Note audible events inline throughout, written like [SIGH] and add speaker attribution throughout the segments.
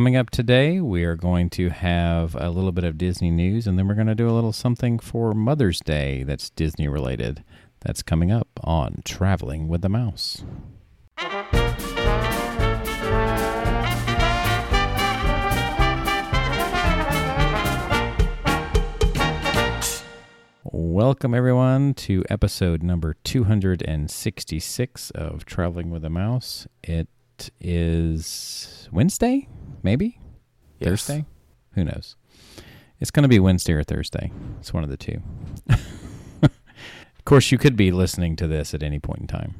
Speaker 1: coming up today, we are going to have a little bit of Disney news, and then we're going to do a little something for Mother's Day that's Disney related. That's coming up on Traveling with the Mouse. Welcome, everyone, to episode number 266 of Traveling with a Mouse. It is Wednesday, maybe?
Speaker 2: Yes.
Speaker 1: Thursday? Who knows? It's going to be Wednesday or Thursday. It's one of the two. [LAUGHS] of course, you could be listening to this at any point in time.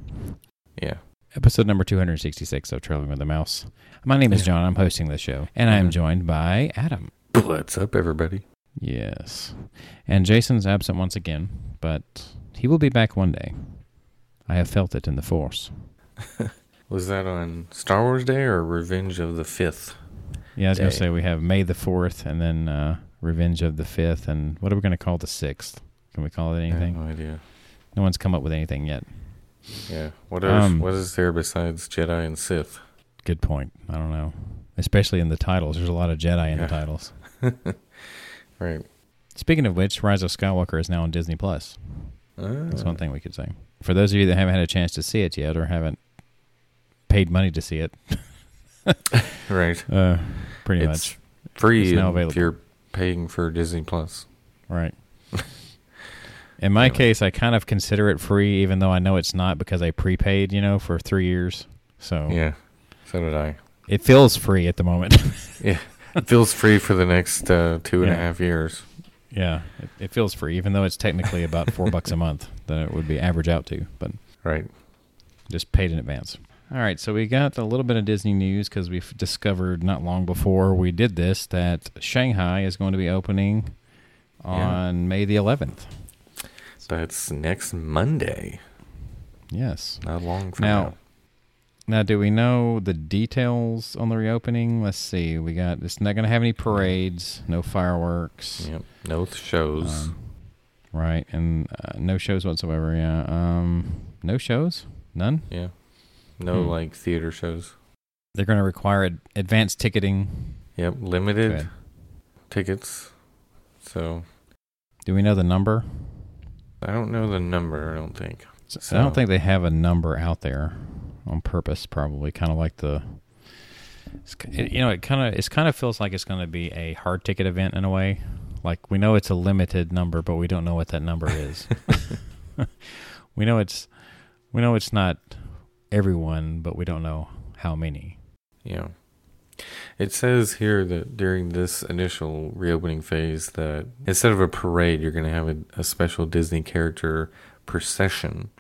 Speaker 2: Yeah.
Speaker 1: Episode number 266 of Traveling with a Mouse. My name is John. I'm hosting the show, and I am
Speaker 2: Mhm.
Speaker 1: joined by Adam.
Speaker 2: What's up, everybody?
Speaker 1: Yes. And Jason's absent once again, but he will be back one day. I have felt it in the force. [LAUGHS]
Speaker 2: Was that on Star Wars Day or Revenge of the Fifth?
Speaker 1: Yeah, I was going to say we have May the 4th and then uh, Revenge of the 5th. And what are we going to call the 6th? Can we call it
Speaker 2: I have
Speaker 1: anything?
Speaker 2: no idea.
Speaker 1: No one's come up with anything yet.
Speaker 2: Yeah. What else?
Speaker 1: Um,
Speaker 2: what is there besides Jedi and Sith?
Speaker 1: Good point. I don't know. Especially in the titles. There's a lot of Jedi in
Speaker 2: Yeah.
Speaker 1: the titles. [LAUGHS]
Speaker 2: Right.
Speaker 1: Speaking of which, Rise of Skywalker is now on Disney Plus. That's
Speaker 2: Ah,
Speaker 1: one thing we could say. For those of you that haven't had a chance to see it yet or haven't paid money to see it, [LAUGHS] [LAUGHS]
Speaker 2: Right.
Speaker 1: uh, pretty
Speaker 2: It's
Speaker 1: much.
Speaker 2: free
Speaker 1: It's now
Speaker 2: if you're paying for Disney Plus.
Speaker 1: Right. [LAUGHS] In my
Speaker 2: Anyway.
Speaker 1: case, I kind of consider it free, even though I know it's not because I prepaid, you know, for three years. So
Speaker 2: Yeah. So did I.
Speaker 1: it feels free at the moment. [LAUGHS]
Speaker 2: Yeah. It feels free for the next uh, two and a half years.
Speaker 1: yeah, it, it feels free, even though it's technically about four [LAUGHS] bucks a month that it would be average out to, but
Speaker 2: Right.
Speaker 1: just paid in advance. All right, so we got a little bit of Disney news because we've discovered not long before we did this that Shanghai is going to be opening on May the 11th.
Speaker 2: That's next Monday.
Speaker 1: Yes.
Speaker 2: Not long from
Speaker 1: Now,
Speaker 2: now.
Speaker 1: Now, do we know the details on the reopening? Let's see. We got it's not going to have any parades, no fireworks,
Speaker 2: Yep. No shows.
Speaker 1: um, right? And uh, no shows whatsoever. Yeah, um, no shows, none.
Speaker 2: yeah. No
Speaker 1: hmm.
Speaker 2: like theater shows.
Speaker 1: They're going to require ad- advanced ticketing.
Speaker 2: Yep. Limited tickets. So
Speaker 1: Do we know the number?
Speaker 2: I don't know the number. I don't think.
Speaker 1: I don't think they have a number out there on purpose. Probably kind of like the. It's, you know, it kind of it kind of feels like it's going to be a hard ticket event in a way. Like we know it's a limited number, but we don't know what that number is. [LAUGHS] [LAUGHS] we know it's we know it's not everyone, but we don't know how many.
Speaker 2: Yeah. It says here that during this initial reopening phase that instead of a parade, you're going to have a, a special Disney character procession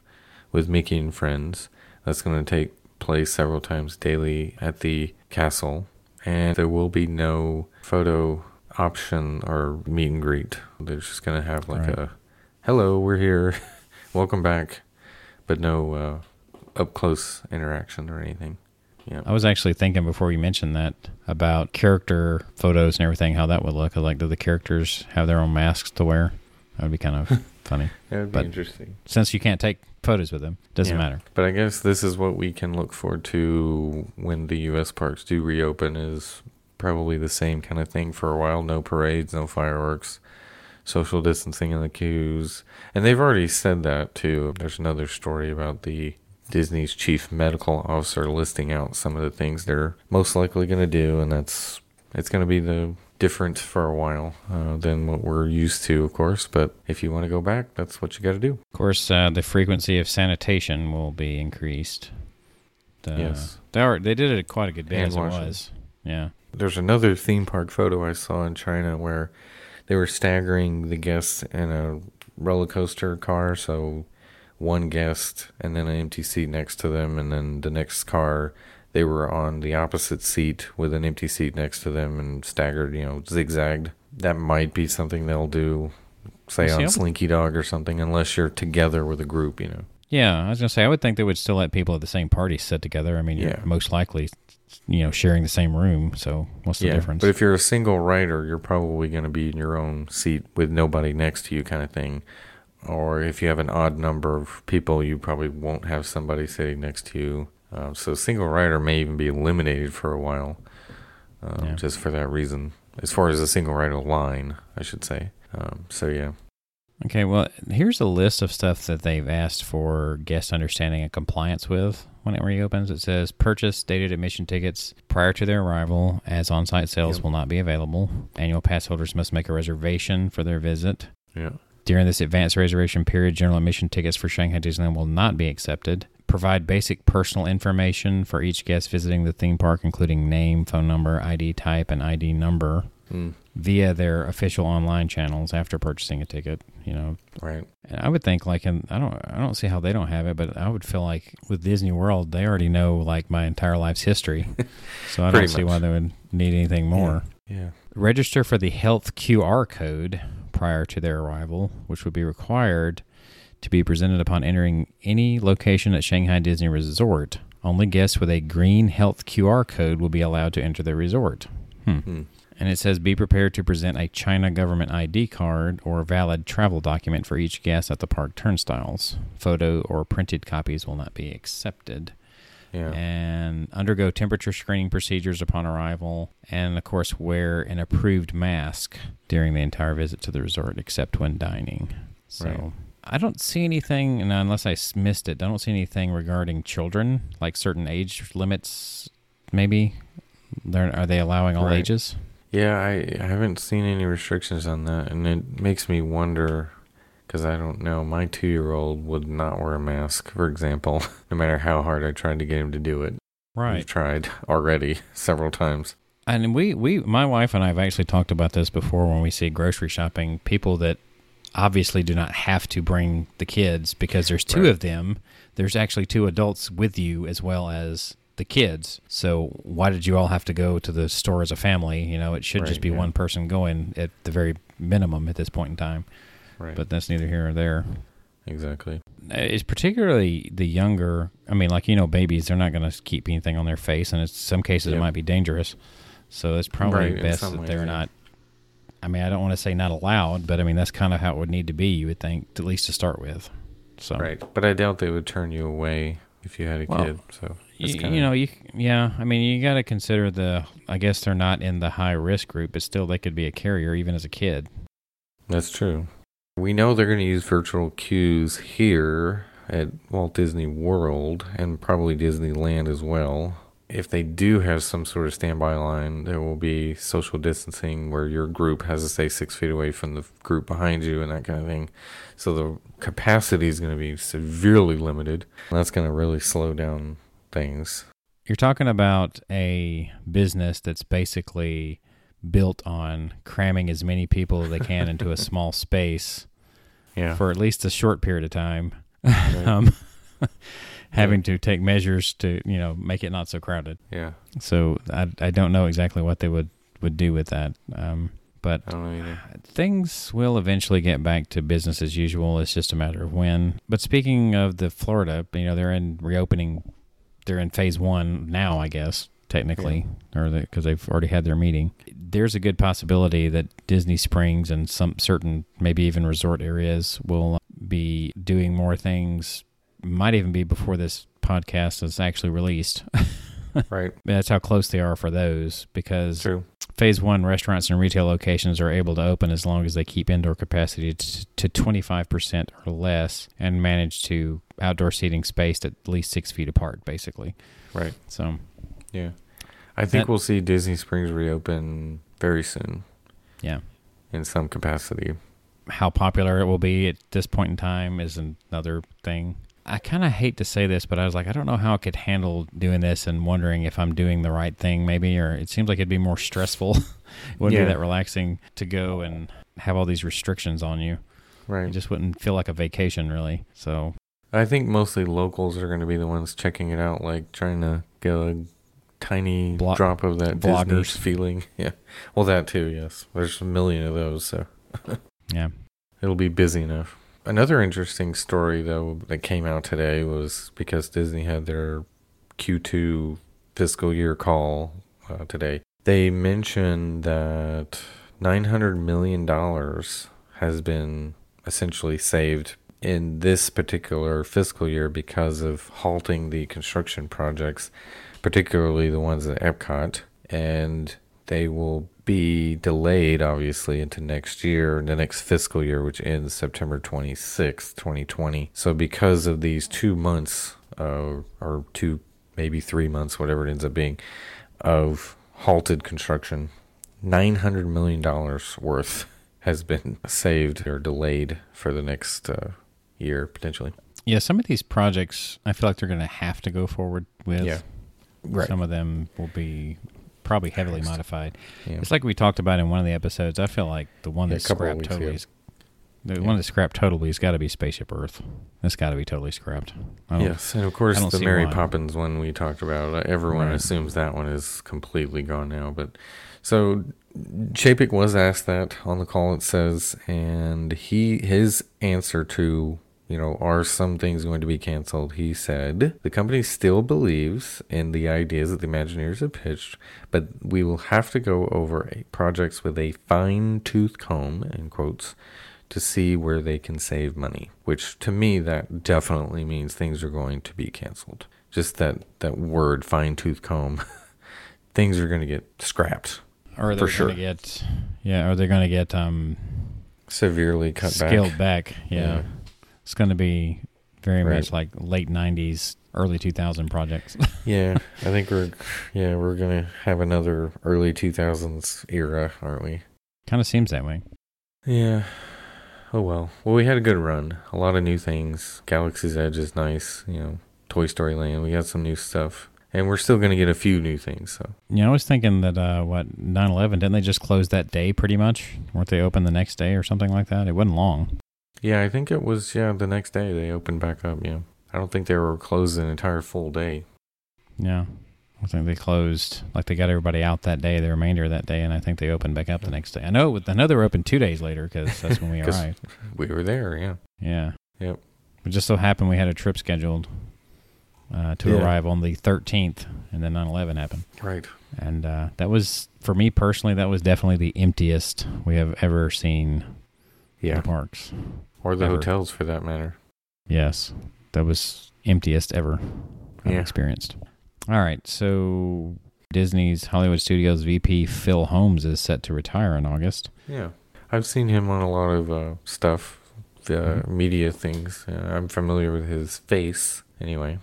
Speaker 2: with Mickey and friends. That's going to take place several times daily at the castle. And there will be no photo option or meet and greet. They're just going to have like
Speaker 1: Right.
Speaker 2: a hello, we're here, [LAUGHS] welcome back, but no uh, up close interaction or anything. Yeah.
Speaker 1: I was actually thinking before you mentioned that about character photos and everything, how that would look. Like, do the characters have their own masks to wear? That would be kind of [LAUGHS] funny.
Speaker 2: That would be
Speaker 1: But-
Speaker 2: interesting.
Speaker 1: Since you can't take photos with them, doesn't
Speaker 2: Yeah.
Speaker 1: matter.
Speaker 2: But I guess this is what we can look forward to when the U.S. parks do reopen. Is probably the same kind of thing for a while. No parades, no fireworks, social distancing in the queues, and they've already said that too. There's another story about the Disney's chief medical officer listing out some of the things they're most likely going to do, and that's it's going to be the different for a while uh, than what we're used to, of course. But if you want to go back, that's what you got to do.
Speaker 1: Of course, uh, the frequency of sanitation will be increased.
Speaker 2: Yes.
Speaker 1: they are. They did it quite a good bit
Speaker 2: Hand
Speaker 1: as it was. Yeah,
Speaker 2: There's another theme park photo I saw in China where they were staggering the guests in a roller coaster car. So one guest and then an empty seat next to them, and then the next car they were on the opposite seat with an empty seat next to them and staggered, you know, zigzagged. That might be something they'll do, say
Speaker 1: Well, see, I
Speaker 2: on Slinky Dog or something, unless you're together with a group, you know.
Speaker 1: yeah. I was gonna say I would think they would still let people at the same party sit together. I mean, you're
Speaker 2: Yeah.
Speaker 1: most likely, you know, sharing the same room. So what's the difference?
Speaker 2: But if you're a single rider, you're probably going to be in your own seat with nobody next to you, kind of thing. Or if you have an odd number of people, you probably won't have somebody sitting next to you. Um, so single rider may even be eliminated for a while. um,
Speaker 1: Yeah.
Speaker 2: just for that reason. As far as a single rider line, I should say. Um, so yeah,
Speaker 1: Okay, well, here's a list of stuff that they've asked for guest understanding and compliance with when it reopens. It says purchase dated admission tickets prior to their arrival, as on site sales
Speaker 2: Yep.
Speaker 1: will not be available. Annual pass holders must make a reservation for their visit.
Speaker 2: yeah,
Speaker 1: During this advanced reservation period, general admission tickets for Shanghai Disneyland will not be accepted. Provide basic personal information for each guest visiting the theme park, including name, phone number, ID type, and ID number
Speaker 2: mm,
Speaker 1: via their official online channels after purchasing a ticket. You know,
Speaker 2: right,
Speaker 1: and I would think like, and I don't, I don't see how they don't have it, but I would feel like with Disney World, they already know like my entire life's history, [LAUGHS] so I don't
Speaker 2: Pretty
Speaker 1: see why they would need anything more.
Speaker 2: yeah,
Speaker 1: Register for the health QR code prior to their arrival, which would be required to be presented upon entering any location at Shanghai Disney Resort. Only guests with a green health QR code will be allowed to enter the resort. Hmm.
Speaker 2: Hmm.
Speaker 1: And it says be prepared to present a China government ID card or valid travel document for each guest at the park turnstiles. Photo or printed copies will not be accepted
Speaker 2: yeah,
Speaker 1: and undergo temperature screening procedures upon arrival, and of course, wear an approved mask during the entire visit to the resort, except when dining. So.
Speaker 2: Right.
Speaker 1: I don't see anything, and unless I missed it, I don't see anything regarding children, like certain age limits. Maybe, They're, are they allowing all
Speaker 2: Right.
Speaker 1: ages?
Speaker 2: yeah. I, I haven't seen any restrictions on that, and it makes me wonder because I don't know. My two-year-old would not wear a mask, for example, [LAUGHS] no matter how hard I tried to get him to do it. Right. We've tried already [LAUGHS] several times.
Speaker 1: And we, we, my wife and I have actually talked about this before when we see grocery shopping. People that obviously do not have to bring the kids because there's two
Speaker 2: Right.
Speaker 1: of them. There's actually two adults with you as well as the kids. So why did you all have to go to the store as a family? You know, it should just be
Speaker 2: yeah.
Speaker 1: one person going at the very minimum at this point in time.
Speaker 2: Right.
Speaker 1: But that's neither here nor there.
Speaker 2: exactly.
Speaker 1: Uh, it's particularly the younger. I mean, like you know, babies they're not going to keep anything on their face, and in some cases it might be dangerous. So it's probably
Speaker 2: Right,
Speaker 1: best that they're not. I mean, I don't want to say not allowed, but I mean that's kind of how it would need to be. You would think, at least to start with. So
Speaker 2: Right. But I doubt they would turn you away if you had a
Speaker 1: Well,
Speaker 2: kid. So
Speaker 1: you,
Speaker 2: it's kinda-
Speaker 1: you know, you yeah. I mean, you got to consider the. I guess they're not in the high risk group, but still they could be a carrier even as a kid.
Speaker 2: That's true. We know they're going to use virtual queues here at Walt Disney World and probably Disneyland as well. If they do have some sort of standby line, there will be social distancing where your group has to stay six feet away from the group behind you and that kind of thing. So the capacity is going to be severely limited. That's going to really slow down things.
Speaker 1: You're talking about a business that's basically built on cramming as many people as they can into a [LAUGHS] small space
Speaker 2: Yeah.
Speaker 1: for at least a short period of time.
Speaker 2: Right. [LAUGHS]
Speaker 1: um, having to take measures to you know make it not so crowded.
Speaker 2: yeah.
Speaker 1: So I I don't know exactly what they would would do with that. Um, but
Speaker 2: I don't know either.
Speaker 1: things will eventually get back to business as usual. It's just a matter of when. But speaking of the Florida, you know they're in reopening. They're in phase one now, I guess technically, or because they've already had their meeting. There's a good possibility that Disney Springs and some certain, maybe even resort areas, will uh, be doing more things. Might even be before this podcast is actually released. [LAUGHS]
Speaker 2: Right.
Speaker 1: That's how close they are for those because
Speaker 2: True.
Speaker 1: phase one restaurants and retail locations are able to open as long as they keep indoor capacity t- to 25% or less and manage to outdoor seating spaced at least six feet apart, basically.
Speaker 2: Right.
Speaker 1: So,
Speaker 2: Yeah. I think
Speaker 1: That-
Speaker 2: we'll see Disney Springs reopen very soon
Speaker 1: yeah.
Speaker 2: in some capacity.
Speaker 1: How popular it will be at this point in time is another thing. I kind of hate to say this, but I was like, I don't know how I could handle doing this and wondering if I'm doing the right thing, maybe, or it seems like it'd be more stressful. it [LAUGHS] wouldn't
Speaker 2: Yeah.
Speaker 1: be that relaxing to go and have all these restrictions on you.
Speaker 2: Right.
Speaker 1: It just wouldn't feel like a vacation, really. So,
Speaker 2: I think mostly locals are going to be the ones checking it out, like trying to a tiny
Speaker 1: Blo-
Speaker 2: drop of that Disney
Speaker 1: bloggers.
Speaker 2: feeling. [LAUGHS] Yeah. Well, that too, yes. There's a million of those, so [LAUGHS]
Speaker 1: yeah.
Speaker 2: it'll be busy enough. Another interesting story, though, that came out today was because Disney had their Q2 fiscal year call uh, today. They mentioned that $900 million has been essentially saved in this particular fiscal year because of halting the construction projects, particularly the ones at Epcot. And they will be delayed, obviously, into next year, the next fiscal year, which ends September 26th, 2020. So, because of these two months, uh, or two, maybe three months, whatever it ends up being, of halted construction, $900 million worth has been saved or delayed for the next uh, year, potentially.
Speaker 1: Yeah, some of these projects, I feel like they're going to have to go forward with.
Speaker 2: Yeah. Right.
Speaker 1: Some of them will be probably heavily modified.
Speaker 2: Yeah.
Speaker 1: It's like we talked about in one of the episodes. I feel like the one
Speaker 2: Yeah,
Speaker 1: that's scrapped totally
Speaker 2: ago.
Speaker 1: is the
Speaker 2: Yeah.
Speaker 1: one that's scrapped totally has got to be Spaceship Earth. That's got to be totally scrapped.
Speaker 2: Yes, and of course the Mary
Speaker 1: why.
Speaker 2: Poppins one we talked about. uh, Everyone
Speaker 1: Right.
Speaker 2: assumes that one is completely gone now. But so Chapek was asked that on the call. It says, and he his answer to you know are some things going to be canceled? He said the company still believes in the ideas that the Imagineers have pitched, but we will have to go over a, projects with a fine tooth comb in quotes to see where they can save money, which to me that definitely means things are going to be canceled. Just that that word fine tooth comb, [LAUGHS] things are going to get scrapped,
Speaker 1: Or
Speaker 2: sure.
Speaker 1: going to get, yeah, are they're going to get um,
Speaker 2: severely cut
Speaker 1: scaled
Speaker 2: back.
Speaker 1: back. Yeah.
Speaker 2: Yeah.
Speaker 1: It's going to be very
Speaker 2: Right.
Speaker 1: much like late 90s, early 2000 projects. [LAUGHS]
Speaker 2: Yeah, I think we're yeah we're gonna have another early two thousands era, aren't we?
Speaker 1: kind of seems that way.
Speaker 2: Yeah. Oh well. Well, we had a good run. A lot of new things. Galaxy's Edge is nice. You know, Toy Story Land. We got some new stuff, and we're still gonna get a few new things. So
Speaker 1: Yeah, I was thinking that uh, what 9/11 didn't they just close that day pretty much? weren't they open the next day or something like that? It wasn't long.
Speaker 2: Yeah, I think it was yeah the next day they opened back up. Yeah, I don't think they were closed an entire full day.
Speaker 1: Yeah, I think they closed like they got everybody out that day, the remainder of that day, and I think they opened back up the next day. I know I know they were open two days later because that's when we [LAUGHS] arrived.
Speaker 2: We were there. Yeah.
Speaker 1: Yeah.
Speaker 2: Yep.
Speaker 1: It just so happened we had a trip scheduled uh, to
Speaker 2: Yeah.
Speaker 1: arrive on the 13th, and then 9/11 happened.
Speaker 2: Right.
Speaker 1: And uh, that was for me personally, that was definitely the emptiest we have ever seen
Speaker 2: Yeah.
Speaker 1: the parks.
Speaker 2: Or the
Speaker 1: Ever.
Speaker 2: hotels for that matter.
Speaker 1: Yes, that was emptiest ever I've
Speaker 2: Yeah.
Speaker 1: experienced. All right, so Disney's Hollywood Studios VP Phil Holmes is set to retire in August.
Speaker 2: Yeah. I've seen him on a lot of uh, stuff, uh,
Speaker 1: Mhm.
Speaker 2: media things. Uh, I'm familiar with his face. Anyway.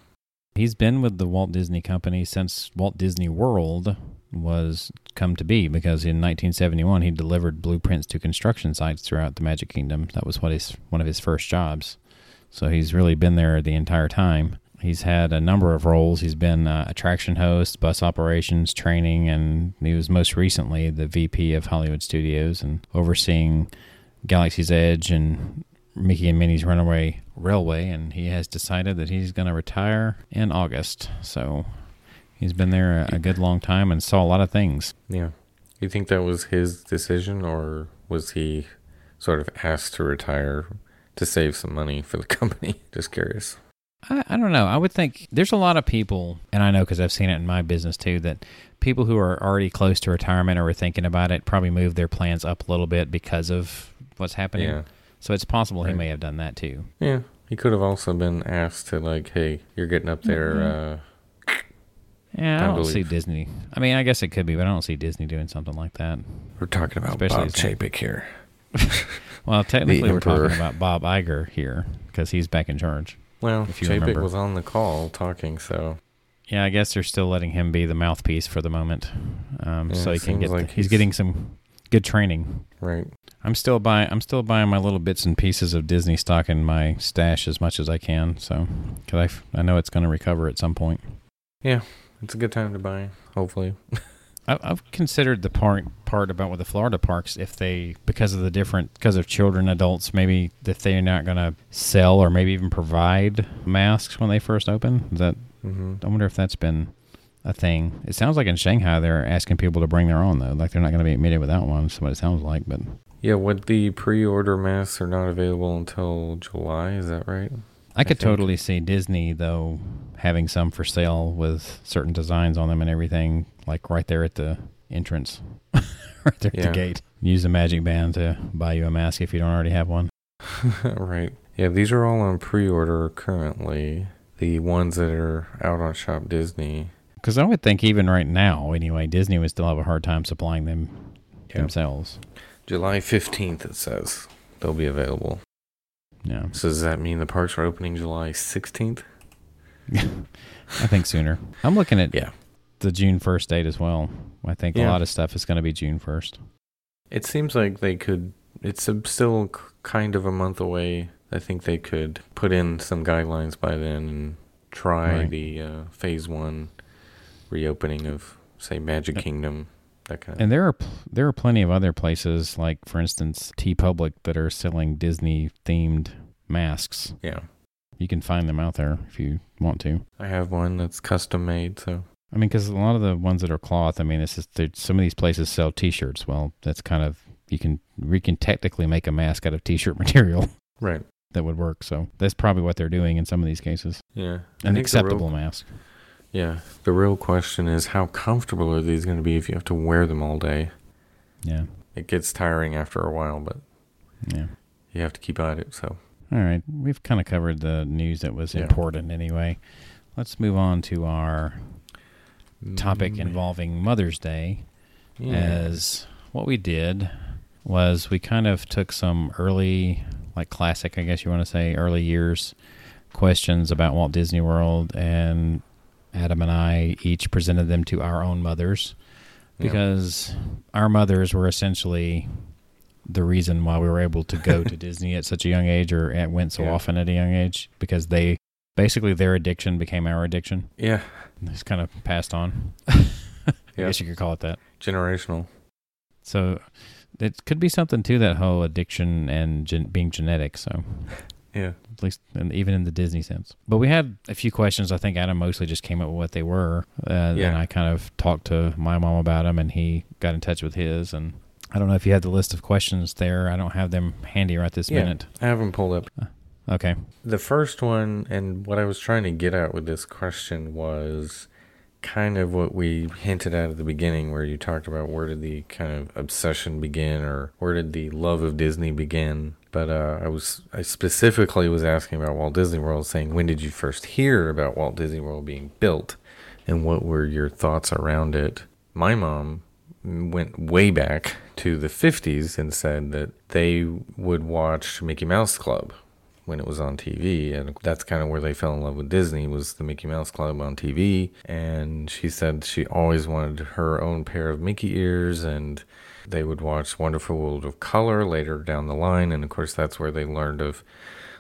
Speaker 1: He's been with the Walt Disney Company since Walt Disney World was come to be because in 1971 he delivered blueprints to construction sites throughout the Magic Kingdom. That was what his one of his first jobs. So he's really been there the entire time. He's had a number of roles. He's been uh, attraction host, bus operations, training, and he was most recently the VP of Hollywood Studios and overseeing Galaxy's Edge and Mickey and Minnie's Runaway Railway. And he has decided that he's going to retire in August. So he's been there a, a good long time and saw a lot of things.
Speaker 2: Yeah. You think that was his decision, or was he sort of asked to retire to save some money for the [LAUGHS] company? Just curious.
Speaker 1: I, I don't know. I would think there's a lot of people, and I know because I've seen it in my business too, that people who are already close to retirement or are thinking about it probably move their plans up a little bit because of what's happening.
Speaker 2: Yeah.
Speaker 1: So it's possible he may have done that too.
Speaker 2: Yeah. He could have also been asked to, like, hey, you're getting up there.
Speaker 1: Mhm.
Speaker 2: Uh,
Speaker 1: Yeah, I
Speaker 2: Time to
Speaker 1: don't see. Disney. I mean, I guess it could be, but I don't see Disney doing something like that.
Speaker 2: we're talking about
Speaker 1: Especially
Speaker 2: Bob Chapek here. [LAUGHS]
Speaker 1: Well, technically, we're talking about Bob Iger here because he's back in charge.
Speaker 2: Well,
Speaker 1: If you
Speaker 2: Chapek
Speaker 1: remember.
Speaker 2: was on the call talking, so
Speaker 1: Yeah, I guess they're still letting him be the mouthpiece for the moment, um,
Speaker 2: Yeah,
Speaker 1: so he can get.
Speaker 2: like
Speaker 1: he's,
Speaker 2: he's-
Speaker 1: getting some good training.
Speaker 2: right.
Speaker 1: I'm still buying. I'm still buying my little bits and pieces of Disney stock in my stash as much as I can. So, cause I, I know it's going to recover at some point.
Speaker 2: It's a good time to buy. Hopefully. [LAUGHS]
Speaker 1: I, I've considered the part part about with the Florida parks if they because of the different because of children, adults, maybe if they're not going to sell or maybe even provide masks when they first open. Is that
Speaker 2: hmm
Speaker 1: I wonder if that's been a thing. It sounds like in Shanghai they're asking people to bring their own though. Like they're not going to be admitted without one. That's what it sounds like. But
Speaker 2: Yeah, what the pre-order masks are not available until July. Is that right?
Speaker 1: I could
Speaker 2: think.
Speaker 1: totally see Disney though having some for sale with certain designs on them and everything, like right there at the entrance, [LAUGHS] right there at
Speaker 2: Yeah.
Speaker 1: the gate. Use the magic band to buy you a mask if you don't already have one. [LAUGHS]
Speaker 2: right. Yeah, these are all on pre-order currently. The ones that are out on Shop Disney,
Speaker 1: Because I would think even right now, anyway, Disney would still have a hard time supplying them
Speaker 2: Yeah.
Speaker 1: themselves.
Speaker 2: July 15th, it says they'll be available.
Speaker 1: Yeah,
Speaker 2: So does that mean the parks are opening July 16th? [LAUGHS]
Speaker 1: I think sooner. I'm looking at
Speaker 2: Yeah.
Speaker 1: the June 1st date as well. I think a lot of stuff is going to be June 1st.
Speaker 2: It seems like they could. It's still kind of a month away. I think they could put in some guidelines by then and try
Speaker 1: Right.
Speaker 2: the uh, phase one reopening of, say, Magic Kingdom. That kind of.
Speaker 1: And there are pl- there are plenty of other places, like for instance, TeePublic, that are selling Disney themed masks.
Speaker 2: yeah,
Speaker 1: You can find them out there if you want to.
Speaker 2: I have one that's custom made. So
Speaker 1: I mean, because a lot of the ones that are cloth, I mean, it's just some of these places sell T-shirts. Well, that's kind of you can we can technically make a mask out of T-shirt [LAUGHS] material
Speaker 2: right.
Speaker 1: that would work. So that's probably what they're doing in some of these cases.
Speaker 2: Yeah.
Speaker 1: An acceptable
Speaker 2: real-
Speaker 1: mask.
Speaker 2: Yeah. The real question is how comfortable are these going to be if you have to wear them all day?
Speaker 1: Yeah,
Speaker 2: It gets tiring after a while, but
Speaker 1: yeah.
Speaker 2: you have to keep at it. So
Speaker 1: All right, we've kind of covered the news that was
Speaker 2: Yeah.
Speaker 1: important anyway. Let's move on to our topic
Speaker 2: Mm,
Speaker 1: involving Mother's Day.
Speaker 2: yeah.
Speaker 1: As what we did was we kind of took some early, like classic, I guess you want to say, early years questions about Walt Disney World, and Adam and I each presented them to our own mothers
Speaker 2: Yeah.
Speaker 1: because our mothers were essentially the reason why we were able to go to [LAUGHS] Disney at such a young age or at- went so
Speaker 2: Yeah.
Speaker 1: often at a young age because they basically their addiction became our addiction.
Speaker 2: yeah.
Speaker 1: It's kind of passed on. [LAUGHS] I guess you could call it that.
Speaker 2: Generational.
Speaker 1: So it could be something to that whole addiction and gen- being genetic. So [LAUGHS]
Speaker 2: Yeah.
Speaker 1: at least and even in the Disney sense. But we had a few questions. I think Adam mostly just came up with what they were, uh, and
Speaker 2: Yeah.
Speaker 1: I kind of talked to my mom about them, and he got in touch with his. And I don't know if you had the list of questions there. I don't have them handy right this
Speaker 2: Yeah.
Speaker 1: minute.
Speaker 2: I have them pulled up.
Speaker 1: Okay.
Speaker 2: The first one, and what I was trying to get at with this question was kind of what we hinted at at the beginning, where you talked about where did the kind of obsession begin, or where did the love of Disney begin. But uh, I was I specifically was asking about Walt Disney World, saying when did you first hear about Walt Disney World being built, and what were your thoughts around it? My mom went way back to the 50s and said that they would watch Mickey Mouse Club when it was on TV, and that's kind of where they fell in love with Disney was the Mickey Mouse Club on TV. And she said she always wanted her own pair of Mickey ears, and they would watch Wonderful World of Color later down the line, and of course that's where they learned of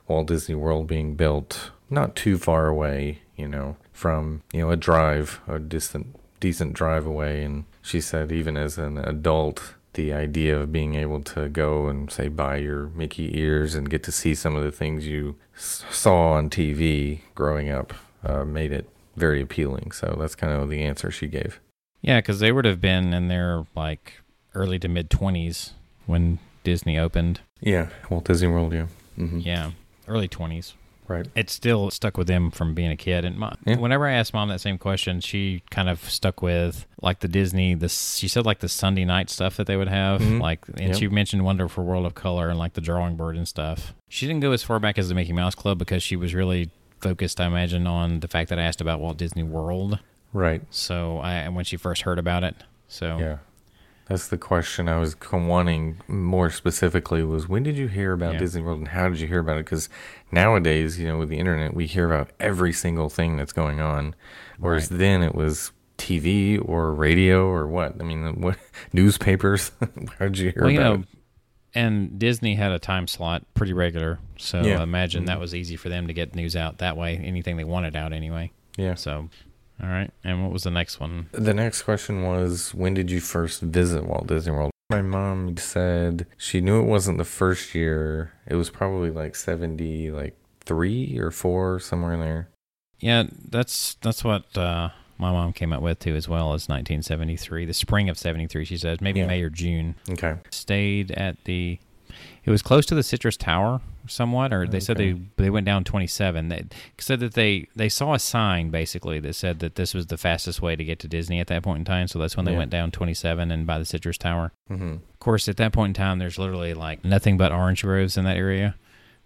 Speaker 2: Walt Disney World being built not too far away, you know, from you know a drive, a distant decent drive away. And she said even as an adult the idea of being able to go and say buy your Mickey ears and get to see some of the things you s- saw on TV growing up uh, made it very appealing. So that's kind of the answer she gave.
Speaker 1: Yeah, because they would have been in their like early to mid twenties when Disney opened.
Speaker 2: Yeah, Walt Disney World. Yeah. Mm-hmm.
Speaker 1: Yeah, early twenties.
Speaker 2: Right.
Speaker 1: It still stuck with them from being a kid. And my,
Speaker 2: Yeah.
Speaker 1: whenever I asked mom that same question, she kind of stuck with like the Disney. The she said like the Sunday night stuff that they would have,
Speaker 2: Mhm.
Speaker 1: like, and
Speaker 2: Yep.
Speaker 1: she mentioned Wonderful World of Color and like the Drawing Board and stuff. She didn't go as far back as the Mickey Mouse Club because she was really focused, I imagine, on the fact that I asked about Walt Disney World.
Speaker 2: Right.
Speaker 1: So I when she first heard about it, so
Speaker 2: Yeah. That's the question I was wanting more specifically was when did you hear about
Speaker 1: Yeah.
Speaker 2: Disney World and how did you hear about it? Because nowadays, you know, with the internet, we hear about every single thing that's going on. Whereas
Speaker 1: Right.
Speaker 2: then it was TV or radio or what? I mean, what [LAUGHS] newspapers? [LAUGHS] how did you hear
Speaker 1: well, you
Speaker 2: about
Speaker 1: know, and Disney had a time slot pretty regular, so
Speaker 2: Yeah.
Speaker 1: I imagine that
Speaker 2: Mhm.
Speaker 1: was easy for them to get news out that way. Anything they wanted out anyway.
Speaker 2: Yeah.
Speaker 1: So, all right. And what was the next one?
Speaker 2: The next question was when did you first visit Walt Disney World? My mom said she knew it wasn't the first year. It was probably like 70 like 3 or 4 somewhere in there.
Speaker 1: Yeah, that's that's what uh, my mom came up with too, as well as 1973, the spring of 73. She says maybe
Speaker 2: Yeah.
Speaker 1: May or June.
Speaker 2: Okay.
Speaker 1: Stayed at the. It was close to the Citrus Tower, somewhat, or they said they they went down 27. They said that they they saw a sign basically that said that this was the fastest way to get to Disney at that point in time. So that's when they
Speaker 2: Yeah.
Speaker 1: went down 27 and by the Citrus Tower.
Speaker 2: Mhm.
Speaker 1: Of course, at that point in time, there's literally like nothing but orange groves in that area.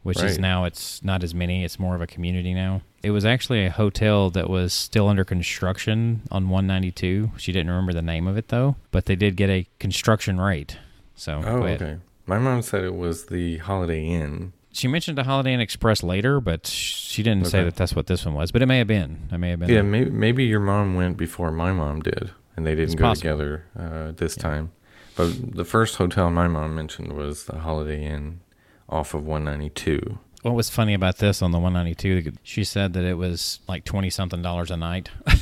Speaker 1: which is now it's not as many. It's more of a community now. It was actually a hotel that was still under construction on 192. She didn't remember the name of it though, but they did get a construction rate. So
Speaker 2: Oh, okay. My mom said it was the Holiday Inn.
Speaker 1: She mentioned a Holiday Inn Express later, but she didn't say that that's what this one was. But it may have been. It may have been.
Speaker 2: Yeah, maybe, maybe your mom went before my mom did, and they didn't
Speaker 1: It's
Speaker 2: go
Speaker 1: possible.
Speaker 2: together uh, this
Speaker 1: Yeah.
Speaker 2: time. But the first hotel my mom mentioned was the Holiday Inn off of 192.
Speaker 1: What was funny about this on the 192? She said that it was like twenty something dollars a night. [LAUGHS]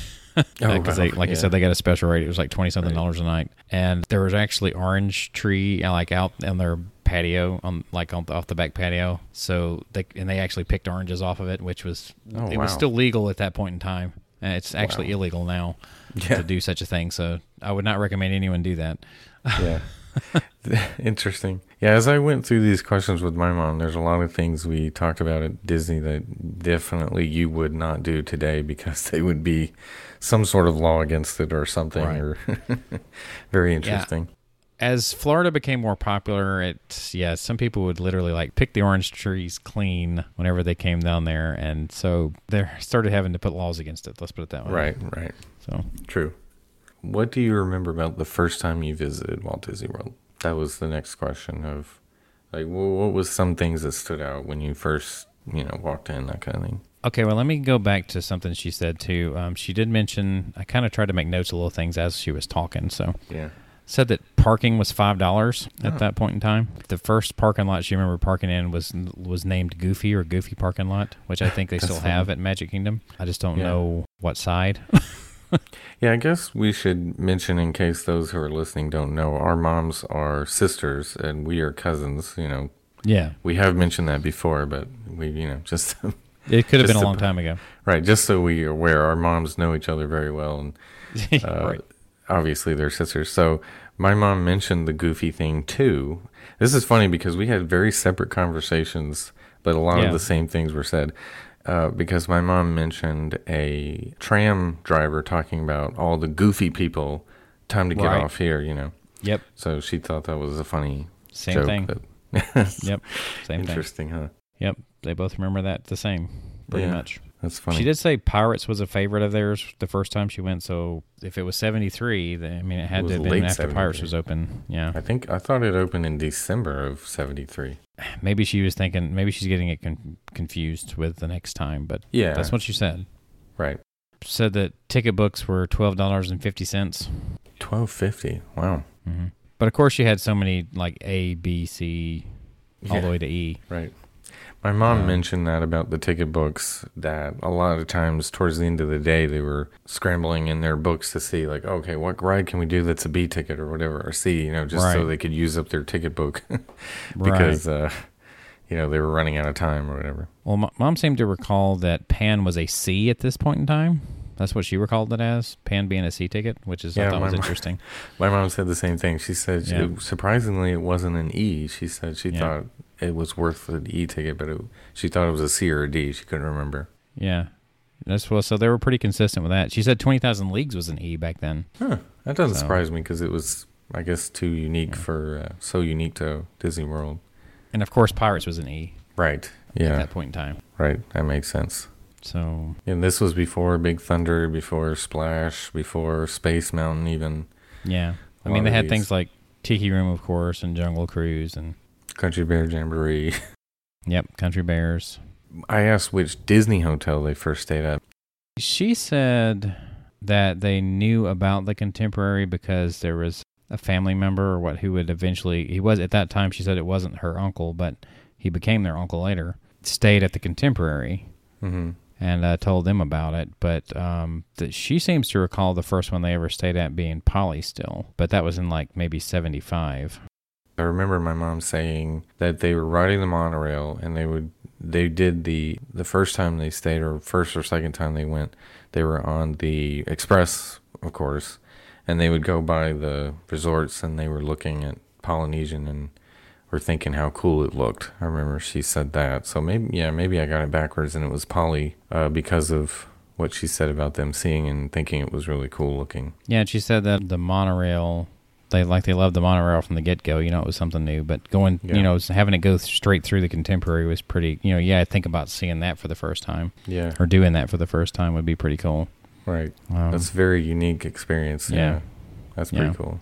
Speaker 2: Oh,
Speaker 1: because they, like you
Speaker 2: Yeah.
Speaker 1: said, they got a special rate. It was like twenty something
Speaker 2: Right.
Speaker 1: dollars a night, and there was actually orange tree like out in their patio, on like on off the back patio. So they and they actually picked oranges off of it, which was
Speaker 2: Oh,
Speaker 1: it was still legal at that point in time. And it's actually
Speaker 2: Wow.
Speaker 1: illegal now [LAUGHS]
Speaker 2: Yeah.
Speaker 1: to do such a thing. So I would not recommend anyone do that.
Speaker 2: yeah. [LAUGHS] [LAUGHS] Interesting. Yeah, as I went through these questions with my mom, there's a lot of things we talked about at Disney that definitely you would not do today because they would be some sort of law against it or something
Speaker 1: Right.
Speaker 2: or very interesting.
Speaker 1: As Florida became more popular, it yeah, some people would literally like pick the orange trees clean whenever they came down there, and so they started having to put laws against it. Let's put it that way.
Speaker 2: Right, right.
Speaker 1: So
Speaker 2: True. What do you remember about the first time you visited Walt Disney World? That was the next question of like what was some things that stood out when you first, you know, walked in that kind of thing.
Speaker 1: okay, well, let me go back to something she said too. Um, she did mention I kind of tried to make notes of little things as she was talking. So
Speaker 2: Yeah.
Speaker 1: Said that parking was five dollars at
Speaker 2: Oh.
Speaker 1: that point in time. The first parking lot she remember parking in was was named Goofy or Goofy parking lot, which I think they [LAUGHS] still
Speaker 2: funny.
Speaker 1: have at Magic Kingdom. I just don't
Speaker 2: Yeah.
Speaker 1: know what side. [LAUGHS]
Speaker 2: Yeah, I guess we should mention in case those who are listening don't know, our moms are sisters and we are cousins, you know.
Speaker 1: yeah,
Speaker 2: We have mentioned that before, but we, you know, just [LAUGHS]
Speaker 1: it could have been a
Speaker 2: to-
Speaker 1: long time ago.
Speaker 2: right, just so we are aware our moms know each other very well and uh,
Speaker 1: right.
Speaker 2: Obviously they're sisters. So my mom mentioned the goofy thing too. This is funny because we had very separate conversations, but a lot
Speaker 1: Yeah.
Speaker 2: of the same things were said. Uh, because my mom mentioned a tram driver talking about all the goofy people, time to get
Speaker 1: Right.
Speaker 2: off here, you know.
Speaker 1: Yep.
Speaker 2: So she thought that was a funny
Speaker 1: Same
Speaker 2: joke.
Speaker 1: thing.
Speaker 2: but- [LAUGHS]
Speaker 1: Yep. Same thing.
Speaker 2: Interesting, huh?
Speaker 1: Yep. They both remember that the same, pretty
Speaker 2: Yeah.
Speaker 1: much.
Speaker 2: That's funny.
Speaker 1: She did say Pirates was a favorite of theirs the first time she went. So if it was 73, then, I mean, it had
Speaker 2: was
Speaker 1: to have been after Pirates was open. Yeah.
Speaker 2: I think I thought it opened in December of '73. [SIGHS]
Speaker 1: Maybe she was thinking, maybe she's getting it con- confused with the next time, but
Speaker 2: Yeah,
Speaker 1: that's what she said.
Speaker 2: right.
Speaker 1: Said that ticket books were $12.50.
Speaker 2: Twelve fifty. Wow.
Speaker 1: hmm But of course, she had so many like A, B, C, all
Speaker 2: Yeah.
Speaker 1: the way to E.
Speaker 2: Right. My mom
Speaker 1: Uh,
Speaker 2: mentioned that about the ticket books that a lot of times towards the end of the day they were scrambling in their books to see like okay what ride can we do that's a B ticket or whatever or C you know just so they could use up their ticket book [LAUGHS] because uh, you know they were running out of time or whatever.
Speaker 1: Well, m- mom seemed to recall that Pan was a C at this point in time. That's what she recalled it as. Pan being a C ticket, which is I
Speaker 2: Yeah,
Speaker 1: thought was
Speaker 2: mom-
Speaker 1: interesting.
Speaker 2: My mom said the same thing. She said she-
Speaker 1: Yeah.
Speaker 2: surprisingly it wasn't an E. She said she
Speaker 1: Yeah.
Speaker 2: thought it was worth an E ticket, but it, she thought it was a C or a D. She couldn't remember.
Speaker 1: Yeah, that's well. So they were pretty consistent with that. She said twenty thousand leagues was an E back then.
Speaker 2: Huh. That doesn't
Speaker 1: So-
Speaker 2: surprise me because it was, I guess, too unique
Speaker 1: Yeah.
Speaker 2: for uh, so unique to Disney World.
Speaker 1: And of course, Pirates was an E
Speaker 2: Right. Yeah.
Speaker 1: At that point in time.
Speaker 2: Right. That makes sense.
Speaker 1: So
Speaker 2: And this was before Big Thunder, before Splash, before Space Mountain, even
Speaker 1: yeah, I mean they had things like Tiki Room, of course, and Jungle Cruise, and
Speaker 2: Country Bear Jamboree.
Speaker 1: yep, Country Bears.
Speaker 2: I asked which Disney hotel they first stayed at.
Speaker 1: She said that they knew about the contemporary because there was a family member or what who would eventually he was at that time she said it wasn't her uncle but he became their uncle later stayed at the contemporary
Speaker 2: Mm-hmm.
Speaker 1: and uh, told them about it but um, she seems to recall the first one they ever stayed at being Poly still but that was in like maybe 75
Speaker 2: I remember my mom saying that they were riding the monorail and they would they did the the first time they stayed or first or second time they went they were on the express of course and they would go by the resorts and they were looking at Polynesian and were thinking how cool it looked. I remember she said that. So maybe yeah, maybe I got it backwards and it was Poly uh, because of what she said about them seeing and thinking it was really cool looking.
Speaker 1: yeah she said that the monorail they like they loved the monorail from the get go. You know, it was something new. But going,
Speaker 2: Yeah.
Speaker 1: you know, having it go straight through the contemporary was pretty. You know, yeah, I think about seeing that for the first time
Speaker 2: Yeah.
Speaker 1: or doing that for the first time would be pretty cool.
Speaker 2: Right.
Speaker 1: Um,
Speaker 2: That's a very unique experience.
Speaker 1: Yeah.
Speaker 2: Yeah. That's pretty
Speaker 1: Yeah.
Speaker 2: cool.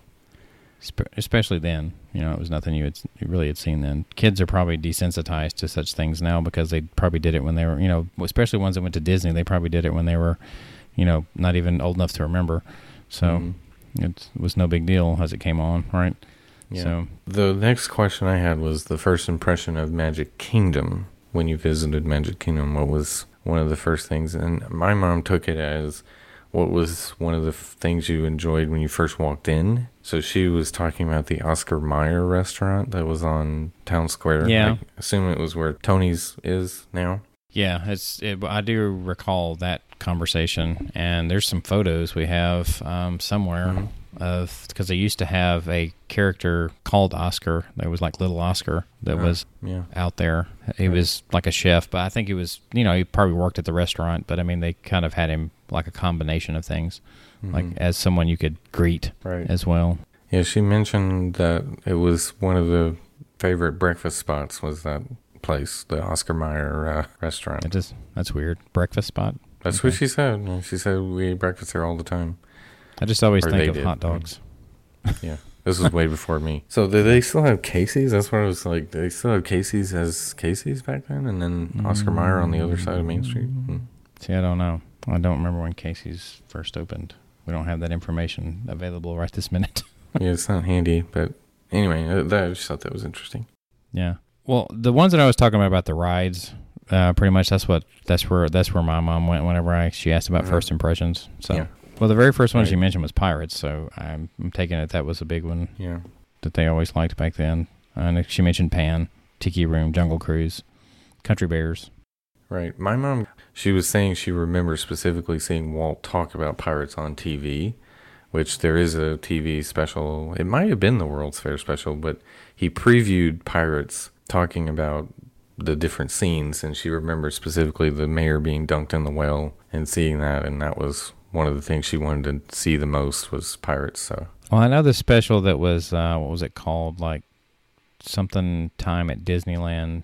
Speaker 1: spe- especially then. You know, it was nothing you had you really had seen then. Kids are probably desensitized to such things now because they probably did it when they were, you know, especially ones that went to Disney. They probably did it when they were, you know, not even old enough to remember. So
Speaker 2: Mhm.
Speaker 1: It was no big deal as it came on, right?
Speaker 2: Yeah.
Speaker 1: So
Speaker 2: The next question I had was the first impression of Magic Kingdom when you visited Magic Kingdom. What was one of the first things? And my mom took it as what was one of the f- things you enjoyed when you first walked in. So she was talking about the Oscar Mayer restaurant that was on Town Square.
Speaker 1: Yeah.
Speaker 2: I assume it was where Tony's is now.
Speaker 1: Yeah, it's. It, I do recall that conversation, and there's some photos we have um, somewhere
Speaker 2: Mhm.
Speaker 1: of because they used to have a character called Oscar. that was like Little Oscar that
Speaker 2: Oh,
Speaker 1: was
Speaker 2: Yeah.
Speaker 1: out there. He
Speaker 2: Right.
Speaker 1: was like a chef, but I think he was. You know, he probably worked at the restaurant, but I mean, they kind of had him like a combination of things, like
Speaker 2: Mhm.
Speaker 1: as someone you could greet
Speaker 2: right.
Speaker 1: as well.
Speaker 2: Yeah, she mentioned that it was one of the favorite breakfast spots was that place, the Oscar Mayer uh, restaurant.
Speaker 1: It just that's weird. Breakfast spot.
Speaker 2: That's
Speaker 1: Okay.
Speaker 2: what she said. She said we ate breakfast there all the time.
Speaker 1: I just always
Speaker 2: Or
Speaker 1: think
Speaker 2: they
Speaker 1: of
Speaker 2: did,
Speaker 1: hot dogs. [LAUGHS]
Speaker 2: Yeah, this was way before me. [LAUGHS] So did they still have Casey's? That's what I was like. They still have Casey's as Casey's back then, and then Oscar Mayer on the other side of Main Street. Hmm.
Speaker 1: See, I don't know. I don't remember when Casey's first opened. We don't have that information available right this minute. [LAUGHS]
Speaker 2: Yeah, it's not handy, but anyway, uh, that, I just thought that was interesting.
Speaker 1: yeah. Well, the ones that I was talking about about the rides, uh, pretty much that's what that's where that's where my mom went whenever I she asked about
Speaker 2: Mhm.
Speaker 1: first impressions. So,
Speaker 2: Yeah.
Speaker 1: well, the very first one she mentioned was Pirates, so I'm, I'm taking it that was a big one
Speaker 2: Yeah,
Speaker 1: that they always liked back then. And she mentioned Pan, Tiki Room, Jungle Cruise, Country Bears.
Speaker 2: right. My mom, she was saying she remembers specifically seeing Walt talk about pirates on TV, which there is a TV special. It might have been the World's Fair special, but he previewed pirates talking about the different scenes, and she remembers specifically the mayor being dunked in the well and seeing that, and that was one of the things she wanted to see the most was pirates. So
Speaker 1: Well, I know the special that was uh, what was it called? Like something time at Disneyland.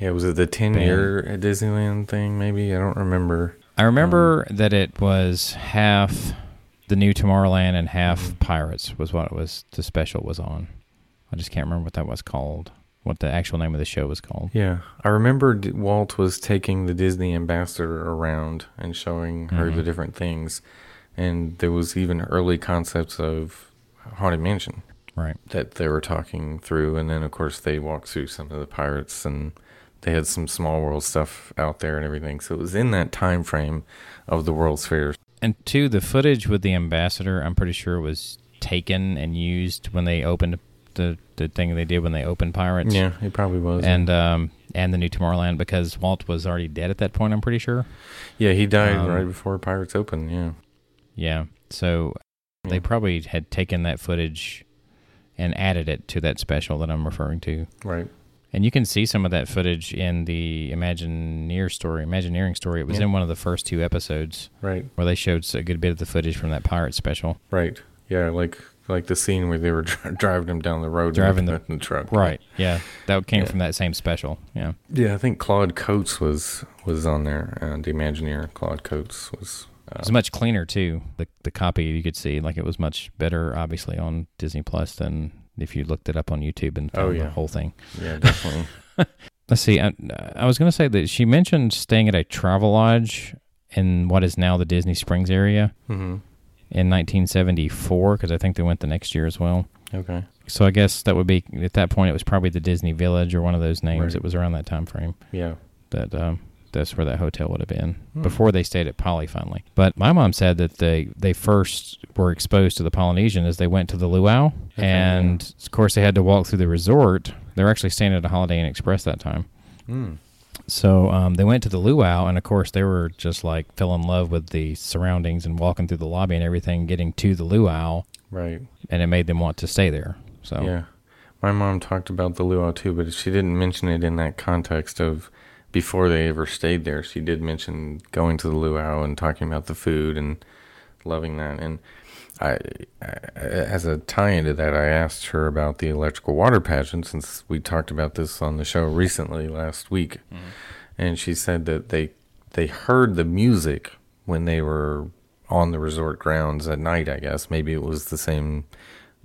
Speaker 2: yeah, was it the ten year at Disneyland thing? Maybe I don't remember.
Speaker 1: I remember that it was half the new Tomorrowland and half
Speaker 2: Mhm.
Speaker 1: Pirates was what it was. The special was on. I just can't remember what that was called. What the actual name of the show was called.
Speaker 2: Yeah, I remember Walt was taking the Disney ambassador around and showing her
Speaker 1: Mhm.
Speaker 2: the different things, and there was even early concepts of Haunted Mansion
Speaker 1: Right.
Speaker 2: that they were talking through, and then of course they walked through some of the pirates and they had some small world stuff out there and everything. So it was in that time frame of the World's Fair.
Speaker 1: And two, the footage with the ambassador, I'm pretty sure was taken and used when they opened the the thing they did when they opened Pirates.
Speaker 2: Yeah, it probably was.
Speaker 1: And um and the new Tomorrowland because Walt was already dead at that point. I'm pretty sure.
Speaker 2: yeah, he died
Speaker 1: um,
Speaker 2: right before Pirates opened. Yeah,
Speaker 1: Yeah. So they probably had taken that footage and added it to that special that I'm referring to.
Speaker 2: right.
Speaker 1: And you can see some of that footage in the Imagineer story, Imagineering story. It was
Speaker 2: Yeah.
Speaker 1: in one of the first two episodes
Speaker 2: Right.
Speaker 1: where they showed a good bit of the footage from that pirate special.
Speaker 2: Right. Yeah, like like the scene where they were [LAUGHS] dri- driving him down the road
Speaker 1: Driving the-
Speaker 2: the, truck.
Speaker 1: Right. Yeah. That came
Speaker 2: Yeah.
Speaker 1: from that same special. Yeah.
Speaker 2: Yeah, I think Claude Coats was was on there. Uh, the Imagineer Claude Coats was. Uh,
Speaker 1: It was much cleaner too. The the copy you could see like it was much better obviously on Disney Plus than if you looked it up on YouTube and
Speaker 2: Oh,
Speaker 1: found the whole thing.
Speaker 2: yeah, definitely. [LAUGHS]
Speaker 1: Let's see. I, I was going to say that she mentioned staying at a travel lodge in what is now the Disney Springs area
Speaker 2: hmm
Speaker 1: in 1974 because I think they went the next year as well.
Speaker 2: Okay.
Speaker 1: So I guess that would be at that point it was probably the Disney Village or one of those names.
Speaker 2: Right.
Speaker 1: It was around that time frame
Speaker 2: Yeah.
Speaker 1: that um, that's where that hotel would have been
Speaker 2: Hmm.
Speaker 1: before they stayed at Poly finally. But my mom said that they they first were exposed to the Polynesian as they went to the luau,
Speaker 2: Okay,
Speaker 1: and of course they had to walk through the resort. They were actually staying at a Holiday Inn Express that time.
Speaker 2: Mm.
Speaker 1: So um, they went to the luau, and of course they were just like fell in love with the surroundings and walking through the lobby and everything, getting to the luau,
Speaker 2: Right.
Speaker 1: and it made them want to stay there. So
Speaker 2: Yeah. My mom talked about the luau too, but she didn't mention it in that context of before they ever stayed there. She did mention going to the luau and talking about the food and loving that. And I, I, as a tie into that, I asked her about the electrical water pageant since we talked about this on the show recently last week,
Speaker 1: Mm-hmm.
Speaker 2: and she said that they they heard the music when they were on the resort grounds at night. I guess maybe it was the same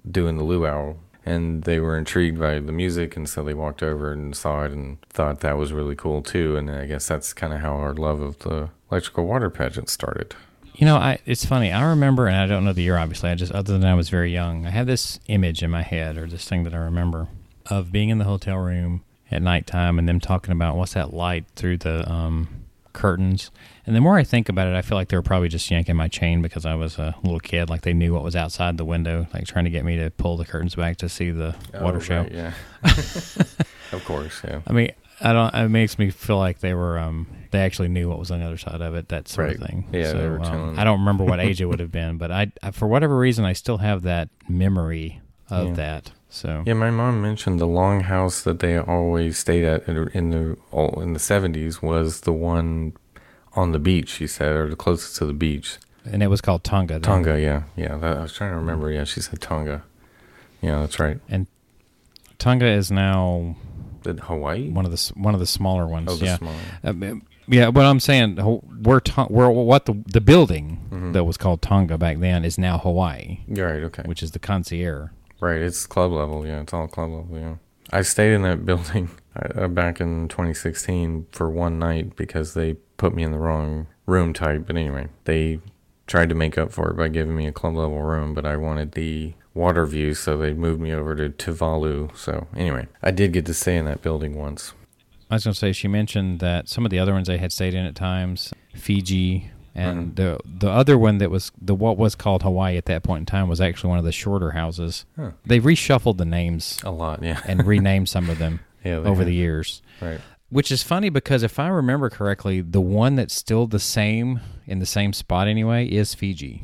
Speaker 2: doing the luau, and they were intrigued by the music, and so they walked over and saw it and thought that was really cool too. And I guess that's kind of how our love of the electrical water pageant started.
Speaker 1: You know, I it's funny. I remember, and I don't know the year. Obviously, I just other than I was very young. I have this image in my head, or this thing that I remember of being in the hotel room at nighttime and them talking about what's that light through the um, curtains. And the more I think about it, I feel like they were probably just yanking my chain because I was a little kid. Like they knew what was outside the window, like trying to get me to pull the curtains back to see the water
Speaker 2: Oh,
Speaker 1: show.
Speaker 2: right, yeah. [LAUGHS] of course, yeah.
Speaker 1: I mean, I don't. It makes me feel like they were. Um, they actually knew what was on the other side of it. That sort of thing.
Speaker 2: Yeah,
Speaker 1: So, um, I don't remember what age it would [LAUGHS] have been, but I, I, for whatever reason, I still have that memory of
Speaker 2: Yeah.
Speaker 1: that. So
Speaker 2: Yeah, my mom mentioned the longhouse that they always stayed at in the oh, in the seventies was the one on the beach. She said, or the closest to the beach.
Speaker 1: and it was called Tonga. then.
Speaker 2: Tonga, yeah, yeah. That, I was trying to remember. Yeah, she said Tonga. Yeah, that's right.
Speaker 1: And Tonga is now
Speaker 2: Hawaii?
Speaker 1: one of the one of the smaller ones.
Speaker 2: oh, the
Speaker 1: yeah.
Speaker 2: small.
Speaker 1: Um, yeah, but I'm saying, we're, to- we're what the the building
Speaker 2: Mhm.
Speaker 1: that was called Tonga back then is now Hawaii,
Speaker 2: right. Okay.
Speaker 1: which is the concierge.
Speaker 2: Right, it's club level. Yeah, it's all club level. Yeah, I stayed in that [LAUGHS] building uh, back in 2016 for one night because they put me in the wrong room type. But anyway, they tried to make up for it by giving me a club level room, but I wanted the water view, so they moved me over to Tuvalu. So anyway, I did get to stay in that building once.
Speaker 1: I was going to say she mentioned that some of the other ones they had stayed in at times, Fiji, and
Speaker 2: Mhm.
Speaker 1: the the other one that was the what was called Hawaii at that point in time was actually one of the shorter houses.
Speaker 2: Huh.
Speaker 1: They reshuffled the names
Speaker 2: A lot, yeah.
Speaker 1: and renamed some of them [LAUGHS]
Speaker 2: yeah,
Speaker 1: over
Speaker 2: have.
Speaker 1: the years.
Speaker 2: right.
Speaker 1: Which is funny because if I remember correctly, the one that's still the same in the same spot anyway is Fiji.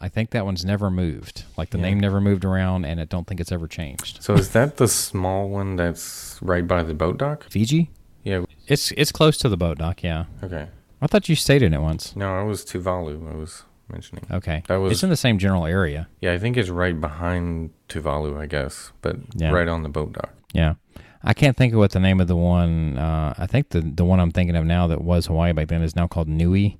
Speaker 1: I think that one's never moved. Like the
Speaker 2: Yeah.
Speaker 1: name never moved around, and I don't think it's ever changed.
Speaker 2: So is that the small one that's right by the boat dock?
Speaker 1: Fiji?
Speaker 2: Yeah.
Speaker 1: It's it's close to the boat dock. Yeah,
Speaker 2: Okay.
Speaker 1: I thought you stayed in it once.
Speaker 2: No, I was Tuvalu. I was mentioning.
Speaker 1: Okay,
Speaker 2: That was
Speaker 1: it's in the same general area.
Speaker 2: Yeah, I think it's right behind Tuvalu, I guess, but
Speaker 1: Yeah.
Speaker 2: right on the boat dock.
Speaker 1: Yeah. I can't think of what the name of the one. Uh, I think the the one I'm thinking of now that was Hawaii back then is now called Niue,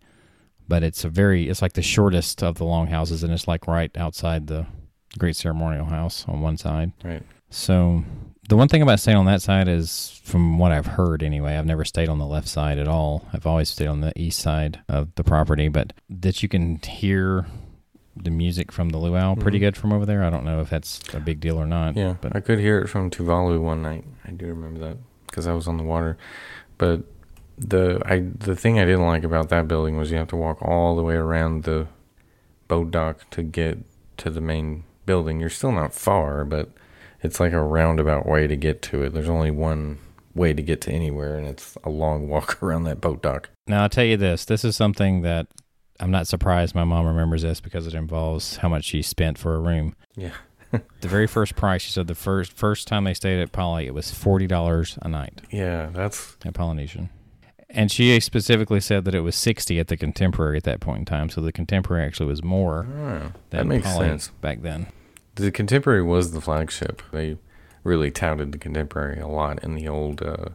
Speaker 1: but it's a very it's like the shortest of the long houses, and it's like right outside the Great Ceremonial House on one side.
Speaker 2: Right.
Speaker 1: So the one thing about staying on that side is, from what I've heard anyway, I've never stayed on the left side at all. I've always stayed on the east side of the property, but that you can hear the music from the luau pretty
Speaker 2: Mhm.
Speaker 1: good from over there. I don't know if that's a big deal or not.
Speaker 2: Yeah,
Speaker 1: but
Speaker 2: I could hear it from Tuvalu one night. I do remember that because I was on the water. But the I the thing I didn't like about that building was you have to walk all the way around the boat dock to get to the main building. You're still not far, but it's like a roundabout way to get to it. There's only one way to get to anywhere, and it's a long [LAUGHS] walk around that boat dock.
Speaker 1: Now I'll tell you this: this is something that I'm not surprised my mom remembers this because it involves how much she spent for a room.
Speaker 2: Yeah. [LAUGHS]
Speaker 1: The very first price, she said the first first time they stayed at Poly, it was forty dollars a night
Speaker 2: Yeah, that's
Speaker 1: at Polynesian, and she specifically said that it was sixty at the Contemporary at that point in time. So the Contemporary actually was more
Speaker 2: oh, that makes sense.
Speaker 1: back then.
Speaker 2: The Contemporary was the flagship. They really touted the Contemporary a lot in the old uh,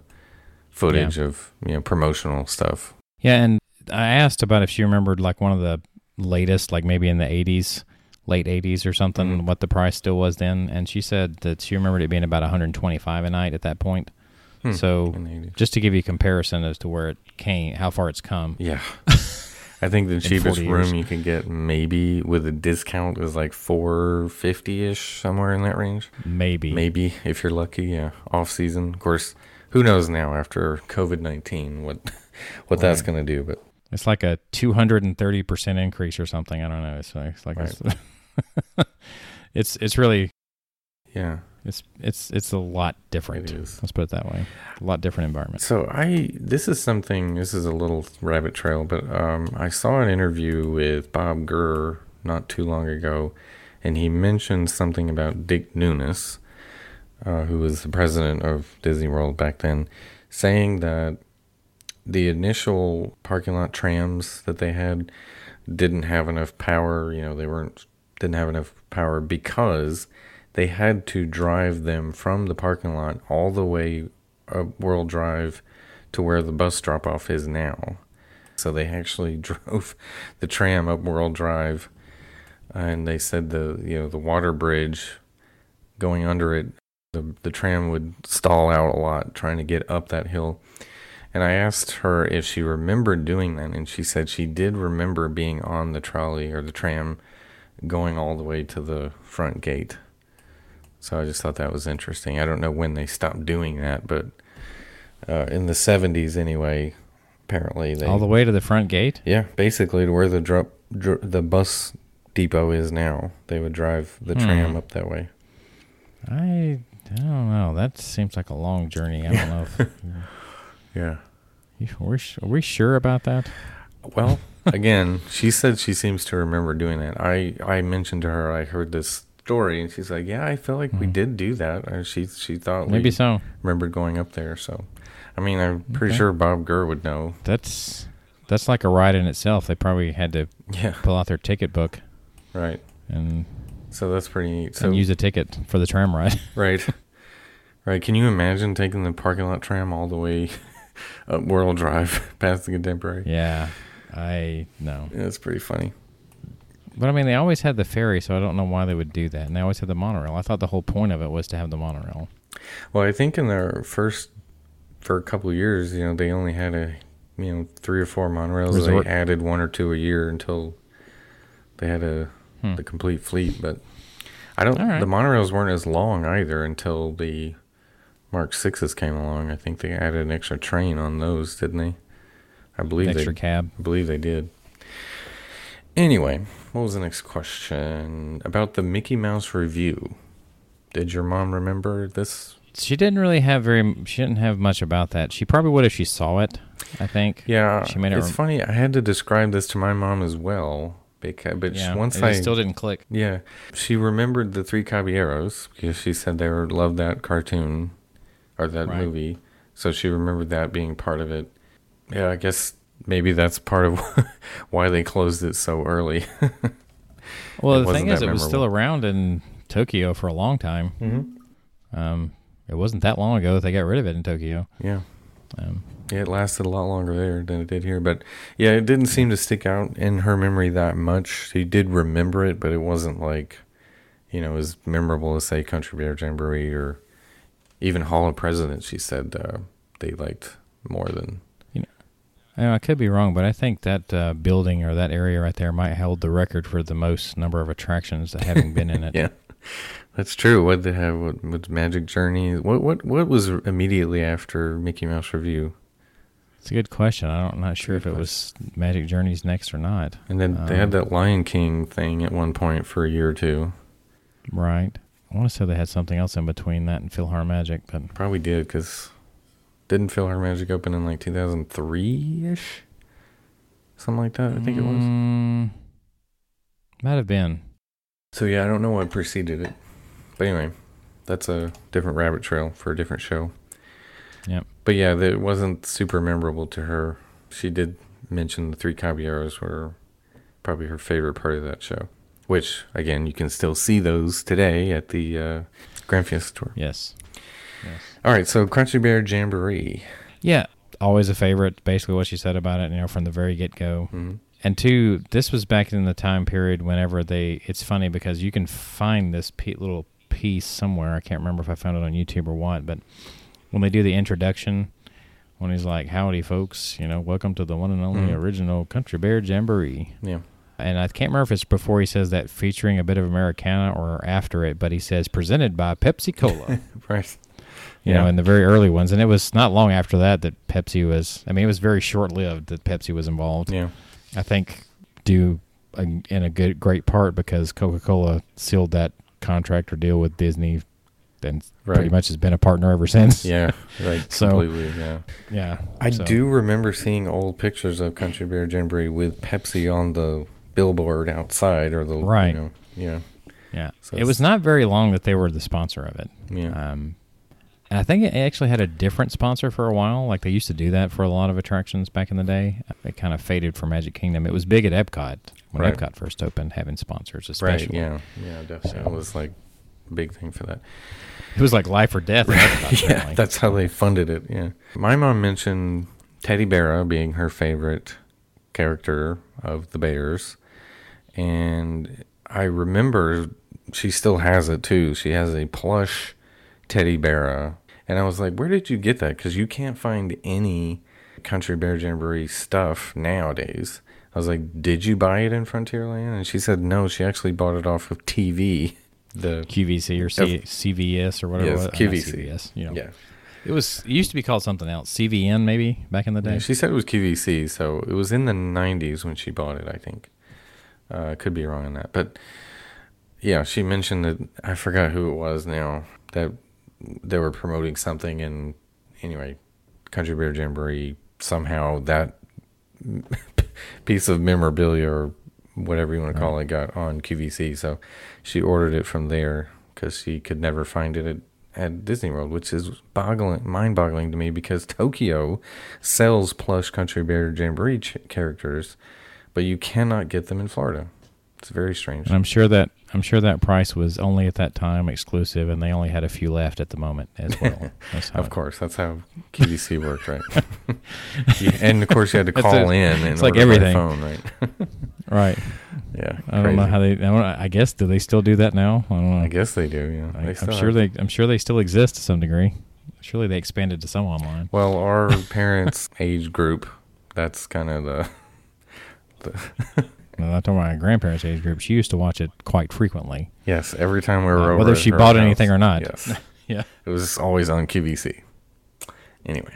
Speaker 2: footage of you know promotional stuff.
Speaker 1: Yeah, and I asked about if she remembered like one of the latest, like maybe in the '80s, late '80s or something,
Speaker 2: Mhm.
Speaker 1: what the price still was then, and she said that she remembered it being about 125 a night at that point.
Speaker 2: Hmm.
Speaker 1: So
Speaker 2: In the 80s.
Speaker 1: just to give you a comparison as to where it came, how far it's come.
Speaker 2: yeah, [LAUGHS] I think the cheapest room
Speaker 1: years.
Speaker 2: you can get maybe with a discount is like four fifty ish, somewhere in that range.
Speaker 1: Maybe.
Speaker 2: Maybe if you're lucky. Yeah, off season. Of course, who knows now after COVID nineteen what [LAUGHS] what that's gonna do? But
Speaker 1: It's like a 230 percent increase or something. I don't know. It's like, it's like it's, [LAUGHS] it's it's really
Speaker 2: yeah,
Speaker 1: it's it's it's a lot different.
Speaker 2: it is.
Speaker 1: Let's put it that way. A lot different environment.
Speaker 2: So I this is something this is a little rabbit trail, but um, I saw an interview with Bob Gurr not too long ago, and he mentioned something about Dick Nunis, uh, who was the president of Disney World back then, saying that the initial parking lot trams that they had didn't have enough power. You know, they weren't didn't have enough power because they had to drive them from the parking lot all the way up World Drive to where the bus drop off is now. So they actually [LAUGHS] drove the tram up World Drive, and they said the you know the water bridge going under it, the the tram would stall out a lot trying to get up that hill. And I asked her if she remembered doing that, and she said she did remember being on the trolley or the tram going all the way to the front gate. So I just thought that was interesting. I don't know when they stopped doing that, but uh, in the 70s anyway, apparently they
Speaker 1: All the way to the front gate.
Speaker 2: yeah, basically to where the drop dr- the bus depot is now. They would drive the
Speaker 1: Hmm.
Speaker 2: tram up that way.
Speaker 1: I I don't know. That seems like a long journey. I don't know. If, [LAUGHS]
Speaker 2: Yeah.
Speaker 1: you, are, we, are we sure about that?
Speaker 2: Well, again, she said she seems to remember doing that. I I mentioned to her I heard this story, and she's like, "Yeah, I feel like we
Speaker 1: Hmm.
Speaker 2: did do that." Or she she thought
Speaker 1: Maybe
Speaker 2: we
Speaker 1: so.
Speaker 2: remembered going up there. So, I mean, I'm pretty
Speaker 1: Okay.
Speaker 2: sure Bob Gurr would know.
Speaker 1: That's that's like a ride in itself. They probably had to
Speaker 2: Yeah,
Speaker 1: pull out their ticket book
Speaker 2: right.
Speaker 1: and,
Speaker 2: So that's pretty neat. So
Speaker 1: and use a ticket for the tram ride. [LAUGHS]
Speaker 2: right, right. Can you imagine taking the parking lot tram all the way [LAUGHS] up World Drive [LAUGHS] past the Contemporary?
Speaker 1: yeah, I know.
Speaker 2: Yeah, that's pretty funny.
Speaker 1: But I mean, they always had the ferry, so I don't know why they would do that. And they always had the monorail. I thought the whole point of it was to have the monorail.
Speaker 2: Well, I think in their first for a couple of years, you know, they only had a you know three or four monorails.
Speaker 1: Resort.
Speaker 2: They added one or two a year until they had a
Speaker 1: Hmm.
Speaker 2: the complete fleet. But I don't.
Speaker 1: Right.
Speaker 2: The monorails weren't as long either until the Mark Sixes came along. I think they added an extra train on those, didn't they? I believe
Speaker 1: Extra
Speaker 2: they.
Speaker 1: cab.
Speaker 2: I believe they did. Anyway, what was the next question about the Mickey Mouse Revue? Did your mom remember this
Speaker 1: She didn't really have very. She didn't have much about that. She probably would if she saw it. I think.
Speaker 2: Yeah,
Speaker 1: She made it
Speaker 2: it's
Speaker 1: rem-
Speaker 2: funny. I had to describe this to my mom as well because, but
Speaker 1: Yeah.
Speaker 2: once I
Speaker 1: still didn't click.
Speaker 2: yeah, she remembered the Three Caballeros because she said they were loved that cartoon or that
Speaker 1: Right.
Speaker 2: movie, so she remembered that being part of it. Yeah, I guess maybe that's part of [LAUGHS] why they closed it so early. [LAUGHS]
Speaker 1: Well,
Speaker 2: It
Speaker 1: the thing is,
Speaker 2: that
Speaker 1: it was still around in Tokyo for a long time.
Speaker 2: mm-hmm.
Speaker 1: Um, it wasn't that long ago that they got rid of it in Tokyo.
Speaker 2: Yeah.
Speaker 1: Um,
Speaker 2: Yeah, it lasted a lot longer there than it did here. But yeah, it didn't seem to stick out in her memory that much. She did remember it, but it wasn't like, you know, as memorable as, say, Country Bear Jamboree or even Hall of Presidents, she said uh, they liked more than.
Speaker 1: I, could be wrong, but I think that uh, building or that area right there might hold the record for the most number of attractions that having been in [LAUGHS] it.
Speaker 2: Yeah. That's true. What they have? What, what's Magic Journey? What what what was immediately after Mickey Mouse Revue?
Speaker 1: It's a good question. I don't, I'm not sure if it was Magic Journeys next or not.
Speaker 2: And then they had
Speaker 1: Um,
Speaker 2: that Lion King thing at one point for a year or two.
Speaker 1: Right. I want to say they had something else in between that and PhilharMagic, but
Speaker 2: Probably did because didn't Philharmagic open in like 2003 ish? Something like that, I think it was.
Speaker 1: Mm, Might have been.
Speaker 2: So yeah, I don't know what preceded it. But anyway, that's a different rabbit trail for a different show.
Speaker 1: Yep.
Speaker 2: But yeah, that it wasn't super memorable to her. She did mention the Three Caballeros were probably her favorite part of that show. Which, again, you can still see those today at the uh, Grand Fiesta Tour.
Speaker 1: Yes. Yes.
Speaker 2: All right, so Country Bear Jamboree.
Speaker 1: Yeah. Always a favorite. Basically, what she said about it, you know, from the very get go.
Speaker 2: hmm
Speaker 1: And two, this was back in the time period whenever they. It's funny because you can find this pe- little piece somewhere. I can't remember if I found it on YouTube or what, but when they do the introduction, when he's like, "Howdy, folks," you know, welcome to the one and only
Speaker 2: Mhm.
Speaker 1: original Country Bear Jamboree.
Speaker 2: Yeah.
Speaker 1: And I can't remember if it's before he says that featuring a bit of Americana or after it, but he says presented by Pepsi Cola. [LAUGHS]
Speaker 2: Right.
Speaker 1: You
Speaker 2: Yeah.
Speaker 1: know, in the very early ones. And it was not long after that that Pepsi was. I mean, it was very short lived that Pepsi was involved.
Speaker 2: Yeah.
Speaker 1: I think due a, in a good great part because Coca Cola sealed that contract or deal with Disney, and pretty much has been a partner ever since.
Speaker 2: Yeah. Right. [LAUGHS]
Speaker 1: So-
Speaker 2: completely. Yeah.
Speaker 1: yeah.
Speaker 2: I
Speaker 1: so-
Speaker 2: do remember seeing old pictures of Country Bear Jamboree with Pepsi on the billboard outside or the
Speaker 1: Right.
Speaker 2: You know, yeah.
Speaker 1: Yeah,
Speaker 2: So
Speaker 1: it was not very long that they were the sponsor of it.
Speaker 2: Yeah.
Speaker 1: Um, And I think it actually had a different sponsor for a while. Like they used to do that for a lot of attractions back in the day. It kind of faded for Magic Kingdom. It was big at Epcot when
Speaker 2: Right.
Speaker 1: Epcot first opened, having sponsors, especially.
Speaker 2: Right. Yeah. Yeah. Definitely. It was like a big thing for that.
Speaker 1: It was like life or death. Epcot, [LAUGHS]
Speaker 2: yeah,
Speaker 1: apparently.
Speaker 2: that's how they funded it. Yeah. My mom mentioned Teddy Bear being her favorite character of the Bears, and I remember she still has it too. She has a plush Teddy Bear, and I was like, "Where did you get that?" Because you can't find any Country Bear Jamboree stuff nowadays. I was like, "Did you buy it in Frontierland?" And she said, "No, she actually bought it off of TV." The
Speaker 1: QVC or C- CVS or whatever.
Speaker 2: Yes,
Speaker 1: it was.
Speaker 2: QVC.
Speaker 1: CVS, you know.
Speaker 2: yeah.
Speaker 1: It was. It used to be called something else. CVN maybe back in the day.
Speaker 2: Yeah, she said it was QVC, so it was in the 90s when she bought it, I think. Uh, could be wrong on that. But yeah, she mentioned that I forgot who it was now that they were promoting something and anyway, Country Bear Jamboree somehow that [LAUGHS] piece of memorabilia or whatever you want to call it got on QVC. So she ordered it from there because she could never find it at, at Disney World, which is boggling, mind-boggling to me because Tokyo sells plush Country Bear Jamboree ch- characters, but you cannot get them in Florida. It's very strange.
Speaker 1: And I'm sure that I'm sure that price was only at that time exclusive, and they only had a few left at the moment as well. [LAUGHS]
Speaker 2: Of course, that's how QVC [LAUGHS] worked, right? And of course, you had to call
Speaker 1: it.
Speaker 2: in and
Speaker 1: It's like everything.
Speaker 2: phone, right? [LAUGHS]
Speaker 1: Right.
Speaker 2: yeah,
Speaker 1: I don't know how they. I, don't, I guess do they still do that now? I don't know.
Speaker 2: I guess they do. Yeah,
Speaker 1: I, am sure they. I'm sure they still exist to some degree. Surely they expanded to some online.
Speaker 2: Well, our parents' age group, that's kind of the.
Speaker 1: No, Talking about my grandparents' age group. She used to watch it quite frequently.
Speaker 2: Yes, every time we were
Speaker 1: Uh,
Speaker 2: over,
Speaker 1: whether she bought
Speaker 2: house,
Speaker 1: anything or not.
Speaker 2: Yes, [LAUGHS]
Speaker 1: Yeah.
Speaker 2: it was always on QVC. Anyway,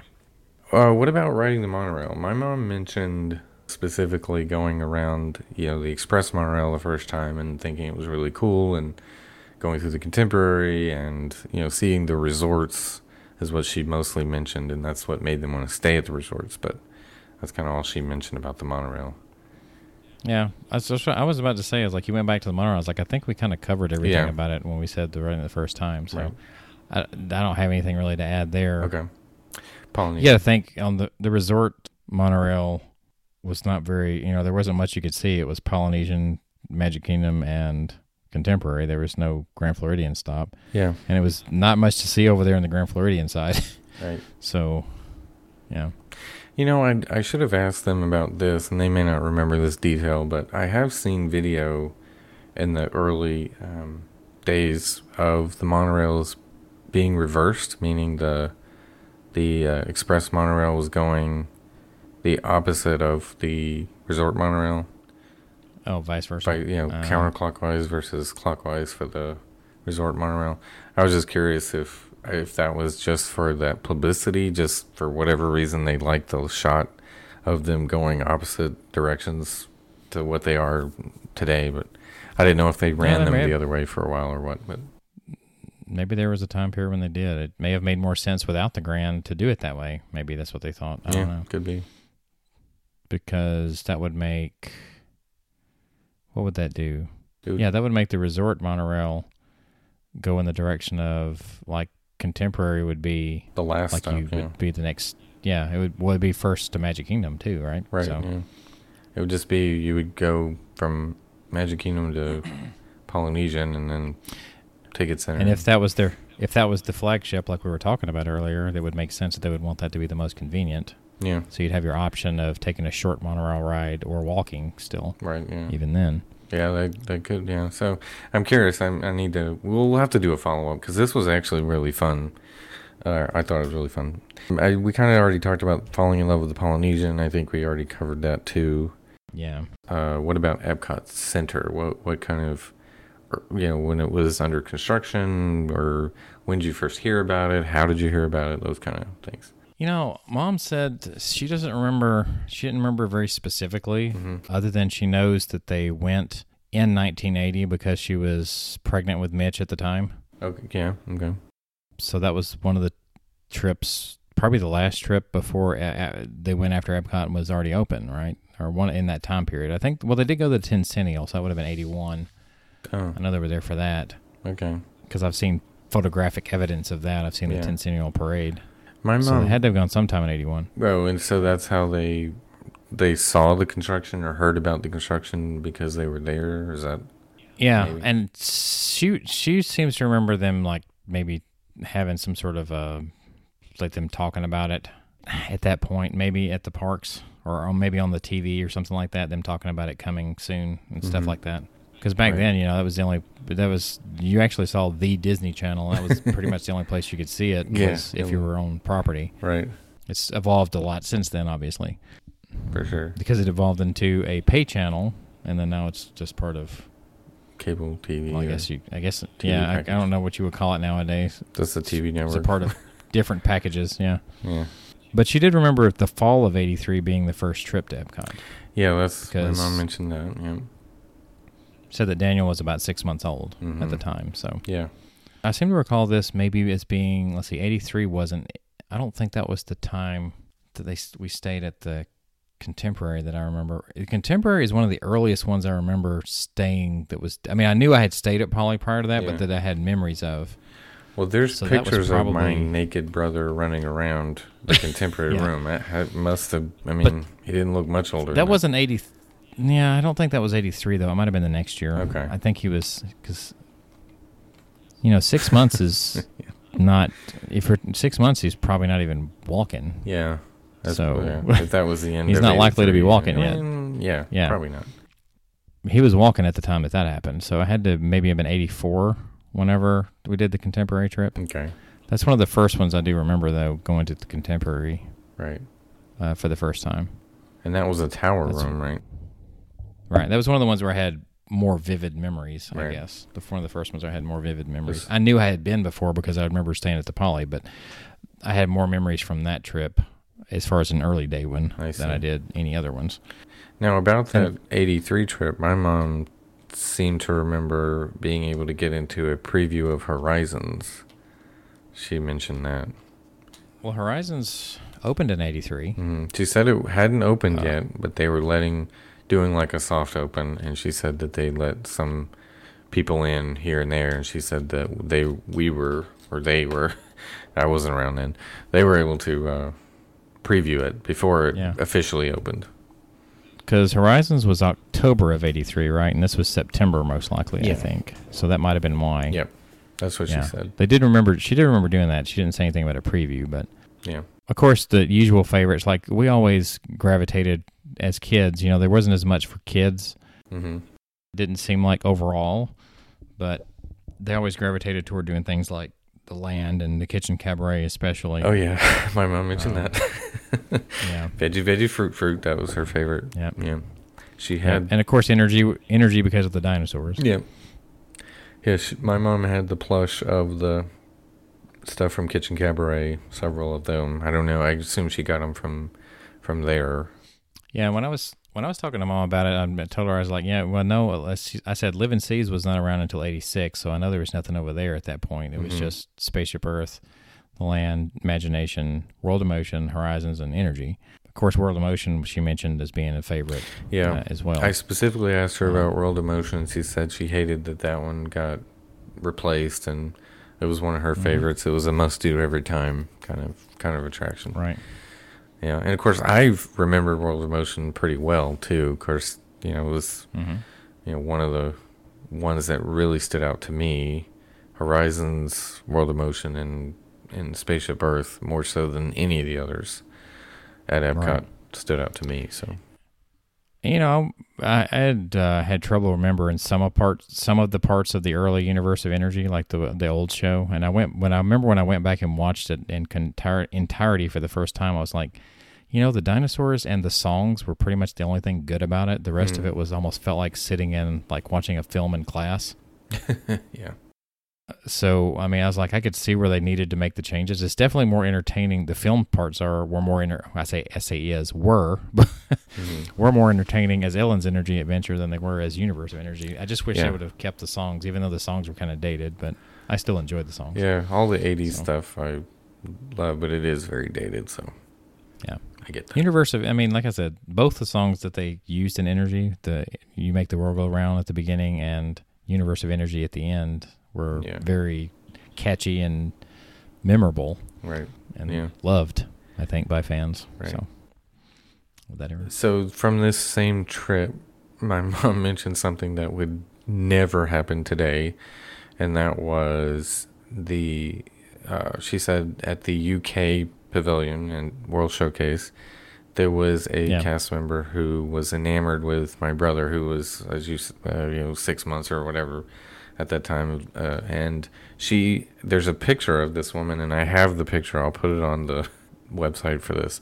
Speaker 2: uh, what about riding the monorail? My mom mentioned specifically going around, you know, the express monorail the first time and thinking it was really cool, and going through the contemporary and you know seeing the resorts is what she mostly mentioned, and that's what made them want to stay at the resorts. But that's kind of all she mentioned about the monorail.
Speaker 1: Yeah, I was, just- I was about to say, I was like, you went back to the monorail. I was like, I think we kind of covered everything
Speaker 2: Yeah.
Speaker 1: about it when we said the right the first time. So
Speaker 2: Right.
Speaker 1: I, I don't have anything really to add there.
Speaker 2: Okay, Polynesian.
Speaker 1: You got to think on the the resort monorail was not very. You know, there wasn't much you could see. It was Polynesian, Magic Kingdom, and Contemporary. There was no Grand Floridian stop,
Speaker 2: yeah,
Speaker 1: and it was not much to see over there on the Grand Floridian side.
Speaker 2: right. [LAUGHS]
Speaker 1: so, yeah,
Speaker 2: You know, I, I should have asked them about this, and they may not remember this detail, but I have seen video in the early um, days of the monorails being reversed, meaning the the uh, express monorail was going the opposite of the resort monorail,
Speaker 1: oh, vice versa.
Speaker 2: by you know
Speaker 1: Uh,
Speaker 2: counterclockwise versus clockwise for the resort monorail. I was just curious if if that was just for that publicity, just for whatever reason they liked the shot of them going opposite directions to what they are today. But I didn't know if they ran
Speaker 1: they
Speaker 2: them
Speaker 1: may
Speaker 2: the other way for a while or what. But
Speaker 1: Maybe there was a time period when they did. It may have made more sense without the Grand to do it that way. Maybe that's what they thought. I don't
Speaker 2: yeah,
Speaker 1: know.
Speaker 2: could be.
Speaker 1: because that would make what would that do?
Speaker 2: Would-
Speaker 1: Yeah, that would make the resort monorail go in the direction of like contemporary would be
Speaker 2: The last
Speaker 1: like you
Speaker 2: yeah.
Speaker 1: would be the next. Yeah, it would would be first to Magic Kingdom too, right?
Speaker 2: Right.
Speaker 1: So,
Speaker 2: Yeah. It would just be you would go from Magic Kingdom to [CLEARS THROAT] Polynesian and then Ticket Center.
Speaker 1: and if that was their if that was the flagship, like we were talking about earlier, that would make sense that they would want that to be the most convenient.
Speaker 2: yeah,
Speaker 1: So you'd have your option of taking a short monorail ride or walking still.
Speaker 2: right. Yeah.
Speaker 1: Even then,
Speaker 2: Yeah, that that could. Yeah, so I'm curious. I'm, I need to. We'll have to do a follow up because this was actually really fun. Uh, I thought it was really fun. I, we kind of already talked about falling in love with the Polynesian. I think we already covered that too.
Speaker 1: yeah.
Speaker 2: Uh, what about Epcot Center? What what kind of, you know, when it was under construction, or when did you first hear about it? How did you hear about it? Those kind of things.
Speaker 1: You know, mom said she doesn't remember. She didn't remember very specifically,
Speaker 2: Mm-hmm.
Speaker 1: other than she knows that they went in 1980 because she was pregnant with Mitch at the time.
Speaker 2: Okay. Yeah. Okay.
Speaker 1: So that was one of the trips, probably the last trip before uh, uh, they went after Epcot was already open, right? Or one in that time period. I think. Well, they did go to the Tencennial, so that would have been 81.
Speaker 2: Oh.
Speaker 1: I know they were there for that
Speaker 2: Okay.
Speaker 1: because I've seen photographic evidence of that. I've seen
Speaker 2: Yeah.
Speaker 1: the Tencennial Parade.
Speaker 2: My
Speaker 1: So
Speaker 2: mom
Speaker 1: had to have gone sometime in 81.
Speaker 2: Oh, and so that's how they they saw the construction or heard about the construction because they were there. Is that
Speaker 1: Yeah,
Speaker 2: Maybe.
Speaker 1: and she she seems to remember them like maybe having some sort of uh like them talking about it at that point, maybe at the parks or, maybe on the TV or something like that. Them talking about it coming soon and stuff
Speaker 2: Mhm.
Speaker 1: like that. Because back
Speaker 2: Right.
Speaker 1: then, you know, that was the only that was you actually saw the Disney Channel. That was pretty much the only place you could see it.
Speaker 2: Yeah,
Speaker 1: if you were on property.
Speaker 2: right?
Speaker 1: It's evolved a lot since then, obviously,
Speaker 2: For sure,
Speaker 1: because it evolved into a pay channel, and then now it's just part of
Speaker 2: cable TV.
Speaker 1: Well, I guess uh, you. I guess
Speaker 2: TV
Speaker 1: yeah. I, I don't know what you would call it nowadays.
Speaker 2: Just the TV
Speaker 1: It's a part of [LAUGHS] different packages. Yeah.
Speaker 2: yeah,
Speaker 1: But she did remember the fall of '83 being the first trip to Epcot.
Speaker 2: yeah. That's my mom mentioned that. Yeah,
Speaker 1: Said that Daniel was about six months old at the
Speaker 2: Mhm.
Speaker 1: time. So
Speaker 2: yeah.
Speaker 1: I seem to recall this maybe as being. Let's see, '83 wasn't. I don't think that was the time that they we stayed at the Contemporary that I remember. The Contemporary is one of the earliest ones I remember staying. That was. I mean, I knew I had stayed at Poly prior to that,
Speaker 2: Yeah.
Speaker 1: but that I had memories of.
Speaker 2: Well, there's
Speaker 1: So
Speaker 2: pictures of my naked brother running around the [LAUGHS] contemporary
Speaker 1: Yeah.
Speaker 2: room. That must have. I mean, he didn't look much older.
Speaker 1: That wasn't 80. Yeah, I don't think that was 83, though. It might have been the next year.
Speaker 2: Okay.
Speaker 1: I think he was, because, you know, six months is [LAUGHS] not, if for six months, he's probably not even walking.
Speaker 2: Yeah. That's,
Speaker 1: So-
Speaker 2: yeah, if that was the [LAUGHS] end.
Speaker 1: He's not likely to be walking yet.
Speaker 2: Yeah,
Speaker 1: Yeah.
Speaker 2: probably not.
Speaker 1: He was walking at the time that that happened. So I had to maybe have been 84 whenever we did the contemporary trip.
Speaker 2: Okay,
Speaker 1: That's one of the first ones I do remember, though, going to the contemporary
Speaker 2: right.
Speaker 1: uh, for the first time.
Speaker 2: And that was a tower
Speaker 1: That's-
Speaker 2: room, right?
Speaker 1: Right. That was one of the ones where I had more vivid memories, I
Speaker 2: Right.
Speaker 1: guess. The one of the first ones where I had more vivid memories. I knew I had been before because I remember staying at the Poly, but I had more memories from that trip as far as an early day one
Speaker 2: I
Speaker 1: than I did any other ones.
Speaker 2: Now about that
Speaker 1: And-
Speaker 2: '83 trip, my mom seemed to remember being able to get into a preview of Horizons. She mentioned that.
Speaker 1: Well, Horizons opened in 83.
Speaker 2: Mhm. She said it hadn't opened
Speaker 1: Oh.
Speaker 2: yet, but they were letting, doing like a soft open, and she said that they let some people in here and there, and she said that they, we were, or they were, [LAUGHS] I wasn't around then, they were able to uh, preview it before it
Speaker 1: Yeah.
Speaker 2: officially opened.
Speaker 1: Because Horizons was October of 83, right? And this was September, most likely, I think. So that might have been why.
Speaker 2: Yep, that's what
Speaker 1: Yeah.
Speaker 2: she said.
Speaker 1: They did remember, she did remember doing that. She didn't say anything about a preview, but
Speaker 2: Yeah,
Speaker 1: of course, the usual favorites, like we always gravitated as kids, you know, there wasn't as much for kids.
Speaker 2: Mm-hmm.
Speaker 1: didn't seem like overall, but they always gravitated toward doing things like the land and the kitchen cabaret, especially.
Speaker 2: Oh yeah, [LAUGHS] my mom mentioned
Speaker 1: Um,
Speaker 2: that. [LAUGHS]
Speaker 1: yeah,
Speaker 2: veggie, veggie, fruit, fruit. That was her favorite.
Speaker 1: yeah.
Speaker 2: Yeah, she
Speaker 1: Yeah,
Speaker 2: had.
Speaker 1: and of course, energy, energy because of the dinosaurs.
Speaker 2: Yeah. Yeah, she, my mom had the plush of the stuff from Kitchen Cabaret, several of them. I don't know. I assume she got them from from there.
Speaker 1: Yeah, when I was when I was talking to mom about it, I told her I was like, "Yeah, well, no." I said, "Living Seas was not around until '86, so I know there was nothing over there at that point. It was
Speaker 2: Mhm.
Speaker 1: just Spaceship Earth, the land, imagination, World of Motion, Horizons, and Energy. Of course, World of Motion she mentioned as being a favorite
Speaker 2: Yeah.
Speaker 1: uh, as well.
Speaker 2: I specifically asked her
Speaker 1: Um,
Speaker 2: about World of Motion. She said she hated that that one got replaced, and it was one of her
Speaker 1: Mhm.
Speaker 2: favorites. It was a must-do every time kind of kind of attraction.
Speaker 1: right.
Speaker 2: Yeah, and of course I remember World of Motion pretty well too. Of course, you know it was
Speaker 1: hmm
Speaker 2: you know one of the ones that really stood out to me. Horizons, World of Motion, and and Spaceship Earth more so than any of the others at Epcot
Speaker 1: Right.
Speaker 2: stood out to me. So
Speaker 1: You know, I, I had uh, had trouble remembering some of parts, some of the parts of the early Universe of Energy, like the the old show. And I went when I remember when I went back and watched it in entire, entirety for the first time. I was like, you know, the dinosaurs and the songs were pretty much the only thing good about it. The rest of
Speaker 2: Mm.
Speaker 1: it was almost felt like sitting in like watching a film in class. [LAUGHS]
Speaker 2: yeah,
Speaker 1: So I mean, I was like, I could see where they needed to make the changes. It's definitely more entertaining. The film parts are were more. Inter- I say SAE is were, [LAUGHS]
Speaker 2: Mhm.
Speaker 1: were more entertaining as Ellen's Energy Adventure than they were as Universe of Energy. I just wish
Speaker 2: Yeah.
Speaker 1: they would have kept the songs, even though the songs were kind of dated, but I still enjoyed the songs.
Speaker 2: yeah. All the '80s
Speaker 1: So.
Speaker 2: stuff I love, but it is very dated. So
Speaker 1: Yeah.
Speaker 2: I get that.
Speaker 1: Universe of, I mean, like I said, both the songs that they used in Energy, the "You Make the World Go Round" at the beginning and "Universe of Energy" at the end, were
Speaker 2: Yeah.
Speaker 1: very catchy and memorable
Speaker 2: Right.
Speaker 1: and
Speaker 2: Yeah.
Speaker 1: loved. I think by fans.
Speaker 2: Right.
Speaker 1: So that ever.
Speaker 2: So from this same trip, my [LAUGHS] mom mentioned something that would never happen today, and that was the. Uh, she said at the UK Pavilion and World Showcase, there was a
Speaker 1: Yeah.
Speaker 2: cast member who was enamored with my brother, who was, as you, uh, you know, six months or whatever at that time, uh, and she. There's a picture of this woman, and I have the picture. I'll put it on the [LAUGHS] website for this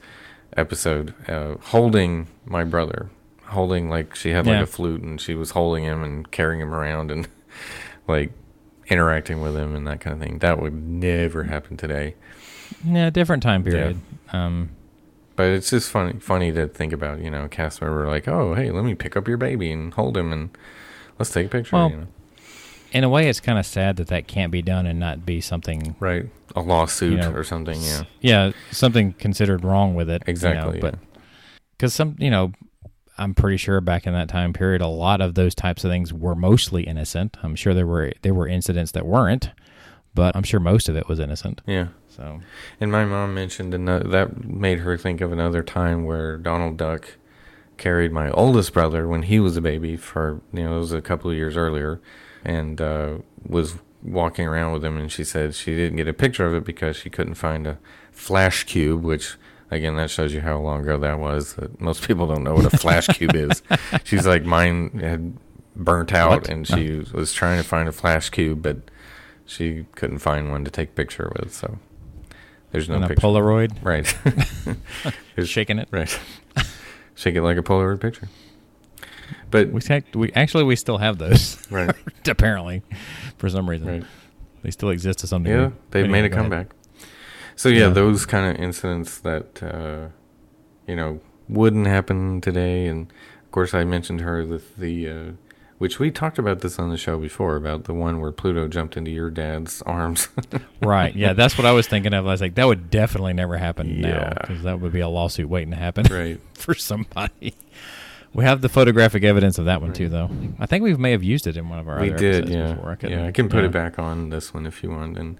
Speaker 2: episode uh, holding my brother holding like she had like
Speaker 1: Yeah.
Speaker 2: a flute and she was holding him and carrying him around and [LAUGHS] like interacting with him and that kind of thing that would never happen today
Speaker 1: Yeah, different time period. Um,
Speaker 2: but it's just funny funny to think about you know cast member like oh hey let me pick up your baby and hold him and let's take a picture
Speaker 1: Well,
Speaker 2: you know
Speaker 1: in a way, it's kind of sad that that can't be done and not be something.
Speaker 2: right a lawsuit
Speaker 1: You know,
Speaker 2: or something yeah
Speaker 1: Yeah, something considered wrong with it.
Speaker 2: Exactly,
Speaker 1: You know,
Speaker 2: yeah.
Speaker 1: But because some, you know, I'm pretty sure back in that time period, a lot of those types of things were mostly innocent. I'm sure there were there were incidents that weren't, but I'm sure most of it was innocent.
Speaker 2: yeah
Speaker 1: So
Speaker 2: And my mom mentioned another, that made her think of another time where Donald Duck carried my oldest brother when he was a baby for you know it was a couple of years earlier, and uh, was walking around with him. And she said she didn't get a picture of it because she couldn't find a flash cube, which. Again, that shows you how long ago that was. That most people don't know what a flash cube is. [LAUGHS] She's like, mine had burnt out,
Speaker 1: What?
Speaker 2: and she was trying to find a flash cube, but she couldn't find one to take a picture with. So there's no
Speaker 1: and a
Speaker 2: picture.
Speaker 1: Polaroid,
Speaker 2: Right. [LAUGHS]
Speaker 1: Shaking it.
Speaker 2: right. Shake it like a Polaroid picture. But
Speaker 1: We, we actually we still have those
Speaker 2: right, [LAUGHS]
Speaker 1: apparently for some reason.
Speaker 2: right.
Speaker 1: They still exist to some degree.
Speaker 2: Yeah, they've
Speaker 1: Anyway,
Speaker 2: made a
Speaker 1: go ahead.
Speaker 2: comeback. So yeah,
Speaker 1: Yeah.
Speaker 2: those kind of incidents that uh, you know wouldn't happen today, and of course I mentioned her with the, uh, which we talked about this on the show before about the one where Pluto jumped into your dad's arms. [LAUGHS]
Speaker 1: Right. Yeah, that's what I was thinking of. I was like, that would definitely never happen now because that would be a lawsuit waiting to happen [LAUGHS]
Speaker 2: right.
Speaker 1: for somebody. We have the photographic evidence of that one too, though. I think we may have used it in one of our
Speaker 2: we
Speaker 1: other
Speaker 2: did
Speaker 1: episodes
Speaker 2: yeah
Speaker 1: before. I
Speaker 2: yeah i can put it back on this one if you want and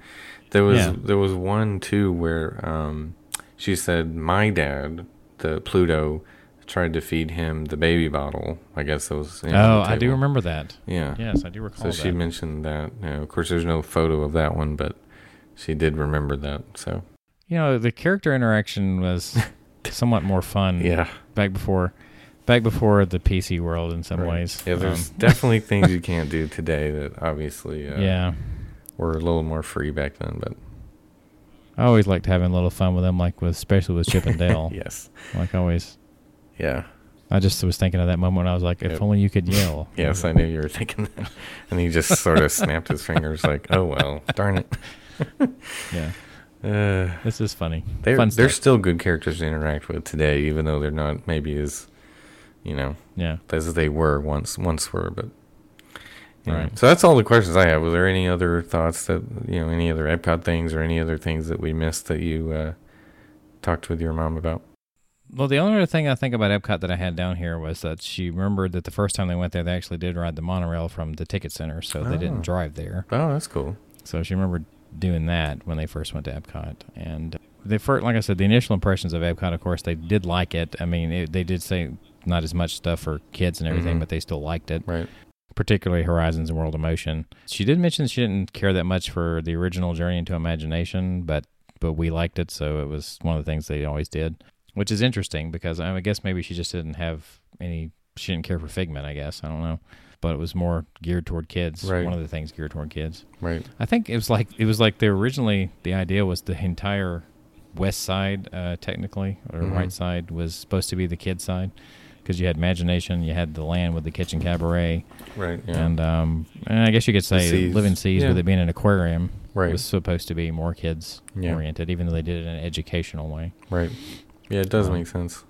Speaker 2: there was
Speaker 1: Yeah.
Speaker 2: there was one too where um she said my dad the pluto tried to feed him the baby bottle i guess that was you know,
Speaker 1: Oh, I do remember that.
Speaker 2: yeah
Speaker 1: Yes, I do recall
Speaker 2: so
Speaker 1: that.
Speaker 2: she mentioned that you know, of course there's no photo of that one but she did remember that so
Speaker 1: you know, the character interaction was [LAUGHS] somewhat more fun
Speaker 2: yeah
Speaker 1: back before back before the PC world in some
Speaker 2: right.
Speaker 1: ways.
Speaker 2: yeah there's
Speaker 1: Um,
Speaker 2: definitely [LAUGHS] things you can't do today that obviously uh,
Speaker 1: yeah.
Speaker 2: were a little more free back then but
Speaker 1: I always liked having a little fun with them, like with especially with Chip and [LAUGHS] Dale.
Speaker 2: yes
Speaker 1: Like always.
Speaker 2: Yeah
Speaker 1: I just was thinking of that moment. When I was like, if
Speaker 2: Yep.
Speaker 1: only you could yell. [LAUGHS]
Speaker 2: Yes, I knew you were thinking that. And he just sort of snapped his fingers like, oh, well, darn it. [LAUGHS]
Speaker 1: Yeah, [LAUGHS]
Speaker 2: Uh,
Speaker 1: this is funny.
Speaker 2: they're,
Speaker 1: Fun
Speaker 2: they're still good characters to interact with today, even though they're not maybe as, you know,
Speaker 1: Yeah.
Speaker 2: as they were once once were. But, know.
Speaker 1: Right.
Speaker 2: So that's all the questions I have. Was there any other thoughts that, you know, any other Epcot things or any other things that we missed that you uh, talked with your mom about?
Speaker 1: Well, the only other thing I think about Epcot that I had down here was that she remembered that the first time they went there, they actually did ride the monorail from the ticket center, so they
Speaker 2: Oh.
Speaker 1: didn't drive there.
Speaker 2: Oh, that's cool.
Speaker 1: So she remembered doing that when they first went to Epcot. And they first, like I said, the initial impressions of Epcot, of course, they did like it. I mean, it, they did say not as much stuff for kids and everything,
Speaker 2: Mhm.
Speaker 1: but they still liked it,
Speaker 2: Right.
Speaker 1: particularly Horizons and World of Motion. She did mention she didn't care that much for the original Journey into Imagination, but but we liked it, so it was one of the things they always did, which is interesting because I, mean, I guess maybe she just didn't have any. She didn't care for Figment, I guess. I don't know, but it was more geared toward kids.
Speaker 2: Right.
Speaker 1: One of the things geared toward kids.
Speaker 2: Right.
Speaker 1: I think it was like it was like they originally the idea was the entire west side, uh, technically, or
Speaker 2: Mhm.
Speaker 1: right side was supposed to be the kid side because you had imagination, you had the land with the kitchen cabaret,
Speaker 2: Right. Yeah.
Speaker 1: and um, and I guess you could say
Speaker 2: seas.
Speaker 1: Living Seas
Speaker 2: Yeah.
Speaker 1: with it being an aquarium
Speaker 2: right.
Speaker 1: was supposed to be more kids oriented, even though they did it in an educational way.
Speaker 2: Right. Yeah, it does
Speaker 1: Um,
Speaker 2: make sense.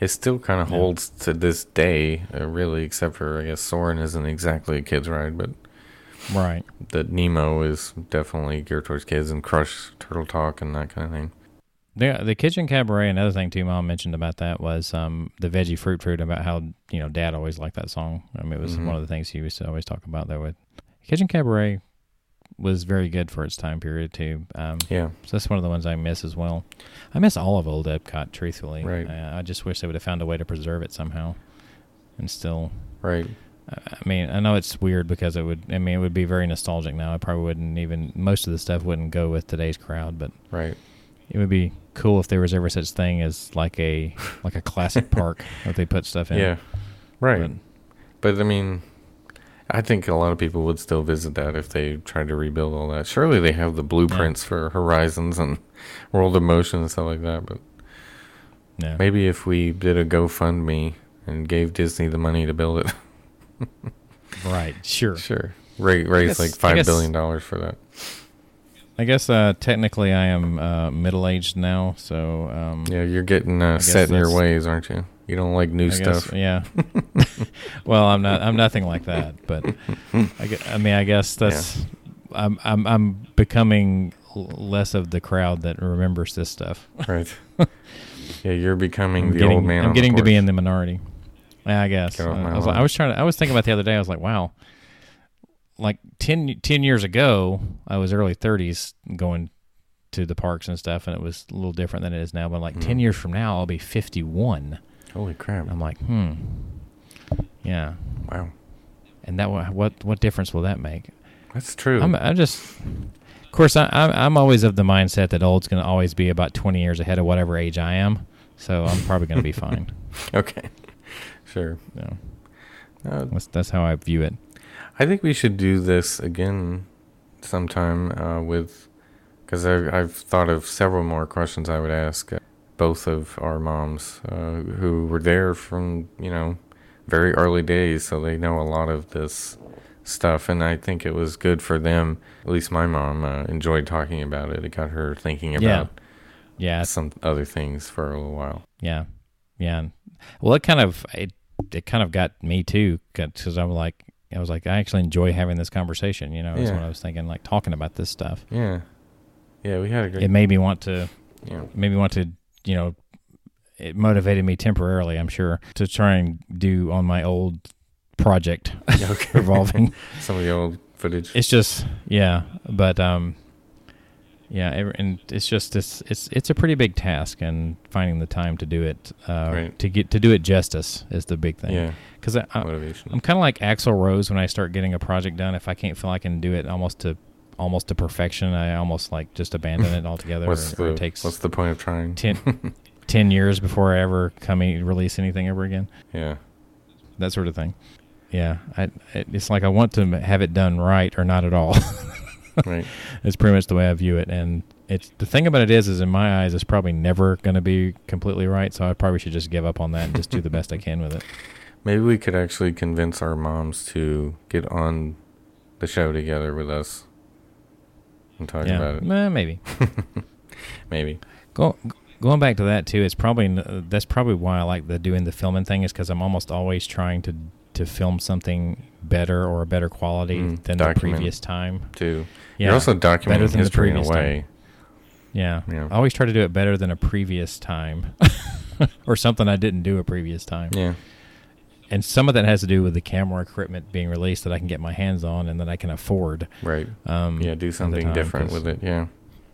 Speaker 2: It still kind of
Speaker 1: yeah.
Speaker 2: holds to this day, uh, really, except for I guess Soarin' isn't exactly a kid's ride, but
Speaker 1: Right.
Speaker 2: that Nemo is definitely geared towards kids, and Crush, Turtle Talk, and that kind of thing.
Speaker 1: The the kitchen cabaret. Another thing too, mom mentioned about that was um the veggie fruit fruit about how you know dad always liked that song. I mean, it was
Speaker 2: Mhm.
Speaker 1: one of the things he used to always talk about there with kitchen cabaret. Was very good for its time period too. Um,
Speaker 2: Yeah.
Speaker 1: so that's one of the ones I miss as well. I miss all of old Epcot, truthfully.
Speaker 2: Right.
Speaker 1: Uh, I just wish they would have found a way to preserve it somehow, and still.
Speaker 2: Right.
Speaker 1: I mean, I know it's weird because it would. I mean, it would be very nostalgic now. I probably wouldn't even. Most of the stuff wouldn't go with today's crowd, but
Speaker 2: Right.
Speaker 1: it would be cool if there was ever such thing as like a like a classic [LAUGHS] park that they put stuff in.
Speaker 2: Yeah. Right.
Speaker 1: But,
Speaker 2: But I mean, I think a lot of people would still visit that if they tried to rebuild all that. Surely they have the blueprints for Horizons and World of Motion and stuff like that. But
Speaker 1: yeah.
Speaker 2: maybe if we did a GoFundMe and gave Disney the money to build it,
Speaker 1: Right. Sure.
Speaker 2: sure, raise, raise
Speaker 1: guess-
Speaker 2: like five
Speaker 1: guess-
Speaker 2: billion dollars for that.
Speaker 1: I guess uh, technically I am uh, middle aged now, so um,
Speaker 2: Yeah, you're getting uh, set in your ways, aren't you? You don't like new
Speaker 1: I
Speaker 2: stuff.
Speaker 1: guess, yeah. [LAUGHS] well, I'm not. I'm nothing like that. But I, I mean, I guess that's. I'm. I'm. I'm becoming less of the crowd that remembers this stuff.
Speaker 2: Right. yeah, you're becoming
Speaker 1: I'm
Speaker 2: the
Speaker 1: getting.
Speaker 2: old man.
Speaker 1: I'm getting to be in the minority. Yeah, I guess.
Speaker 2: My
Speaker 1: I, was. I was trying to. I was thinking about the other day. I was like, wow. Like 10, 10 years ago, I was early 30s going to the parks and stuff, and it was a little different than it is now. But like 10
Speaker 2: Mhm.
Speaker 1: years from now, I'll be 51.
Speaker 2: Holy crap!
Speaker 1: I'm like, hmm. Yeah.
Speaker 2: Wow,
Speaker 1: And that what what difference will that make?
Speaker 2: that's true.
Speaker 1: I'm I just, of course, I, I'm I'm always of the mindset that old's going to always be about 20 years ahead of whatever age I am. So I'm probably going to be [LAUGHS] fine.
Speaker 2: okay, sure.
Speaker 1: Yeah.
Speaker 2: Uh,
Speaker 1: that's that's how I view it.
Speaker 2: I think we should do this again sometime uh, with, because I've, I've thought of several more questions I would ask uh, both of our moms uh, who were there from, you know, very early days, so they know a lot of this stuff. And I think it was good for them, at least my mom uh, enjoyed talking about it. It got her thinking about
Speaker 1: Yeah,
Speaker 2: some other things for a little while.
Speaker 1: yeah, yeah. Well, it kind of it it kind of got me too because I was like I was like I actually enjoy having this conversation. You know, is
Speaker 2: Yeah.
Speaker 1: what I was thinking, like talking about this stuff.
Speaker 2: Yeah. Yeah, we had a great.
Speaker 1: It made me want to
Speaker 2: yeah.
Speaker 1: made me want to, you know, it motivated me temporarily, I'm sure, to try and do on my old project [LAUGHS]
Speaker 2: Okay. [LAUGHS]
Speaker 1: revolving.
Speaker 2: Some of the old footage.
Speaker 1: it's just, yeah, but um, yeah, ev- and it's just it's it's it's a pretty big task, and finding the time to do it, uh,
Speaker 2: Right.
Speaker 1: to get to do it justice is the big thing.
Speaker 2: yeah.
Speaker 1: because I, I. I'm kind of like Axl Rose when I start getting a project done. If I can't feel I can do it almost to almost to perfection, I almost like just abandon it altogether.
Speaker 2: what's
Speaker 1: or, or
Speaker 2: the
Speaker 1: it takes
Speaker 2: what's the point of trying?
Speaker 1: 10, [LAUGHS] 10 years before I ever come e- release anything ever again.
Speaker 2: Yeah.
Speaker 1: That sort of thing. Yeah, I, it, it's like I want to have it done right or not at all. [LAUGHS]
Speaker 2: Right.
Speaker 1: It's pretty much the way I view it, and it's the thing about it is, is in my eyes, it's probably never going to be completely right. So I probably should just give up on that and just do the best I can with it. [LAUGHS]
Speaker 2: Maybe we could actually convince our moms to get on the show together with us and talk
Speaker 1: yeah,
Speaker 2: about it.
Speaker 1: Maybe. [LAUGHS]
Speaker 2: Maybe.
Speaker 1: Go, going back to that too, it's probably that's probably why I like the doing the filming thing is because I'm almost always trying to to film something better or a better quality
Speaker 2: Mm,
Speaker 1: than the previous time.
Speaker 2: Too.
Speaker 1: Yeah,
Speaker 2: You're also documenting
Speaker 1: than the
Speaker 2: history in a
Speaker 1: time.
Speaker 2: way.
Speaker 1: Yeah.
Speaker 2: Yeah.
Speaker 1: I always try to do it better than a previous time [LAUGHS] or something I didn't do a previous time.
Speaker 2: Yeah.
Speaker 1: And some of that has to do with the camera equipment being released that I can get my hands on and that I can afford.
Speaker 2: Right.
Speaker 1: Um,
Speaker 2: Yeah. Do something different with it. Yeah.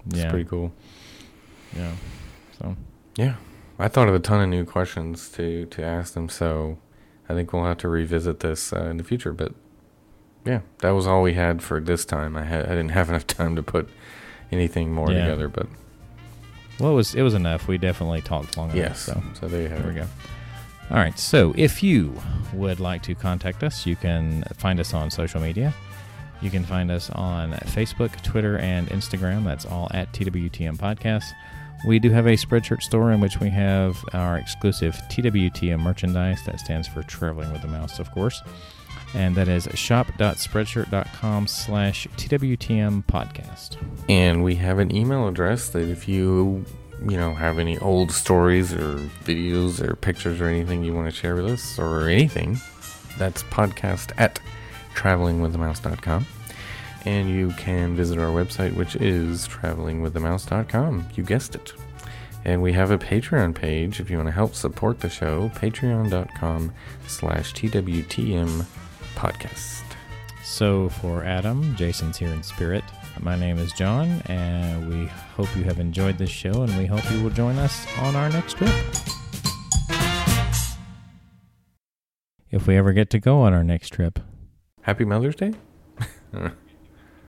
Speaker 2: It's
Speaker 1: Yeah.
Speaker 2: pretty cool.
Speaker 1: Yeah. So,
Speaker 2: Yeah. I thought of a ton of new questions to, to ask them, so I think we'll have to revisit this uh, in the future. But yeah, that was all we had for this time. I had I didn't have enough [LAUGHS] time to put anything more
Speaker 1: Yeah.
Speaker 2: together, but
Speaker 1: well, it was, it was enough. We definitely talked long enough.
Speaker 2: yes.
Speaker 1: So,
Speaker 2: So there you have
Speaker 1: there we
Speaker 2: it.
Speaker 1: go. All right. So, if you would like to contact us, you can find us on social media. You can find us on Facebook, Twitter, and Instagram. That's all at TWTM Podcast. We do have a Spreadshirt store in which we have our exclusive TWTM merchandise. That stands for Traveling with the Mouse, of course. And that is shop.spreadshirt.com slash TWTM Podcast.
Speaker 2: And we have an email address that if you, you know, have any old stories or videos or pictures or anything you want to share with us or anything, that's podcast at travelingwiththemouse.com. And you can visit our website, which is travelingwiththemouse.com. You guessed it. And we have a Patreon page if you want to help support the show, patreon.com slash TWTM podcast.
Speaker 1: So for Adam, Jason's here in spirit. My name is John, and we hope you have enjoyed this show, and we hope you will join us on our next trip. If we ever get to go on our next trip.
Speaker 2: Happy Mother's Day? [LAUGHS]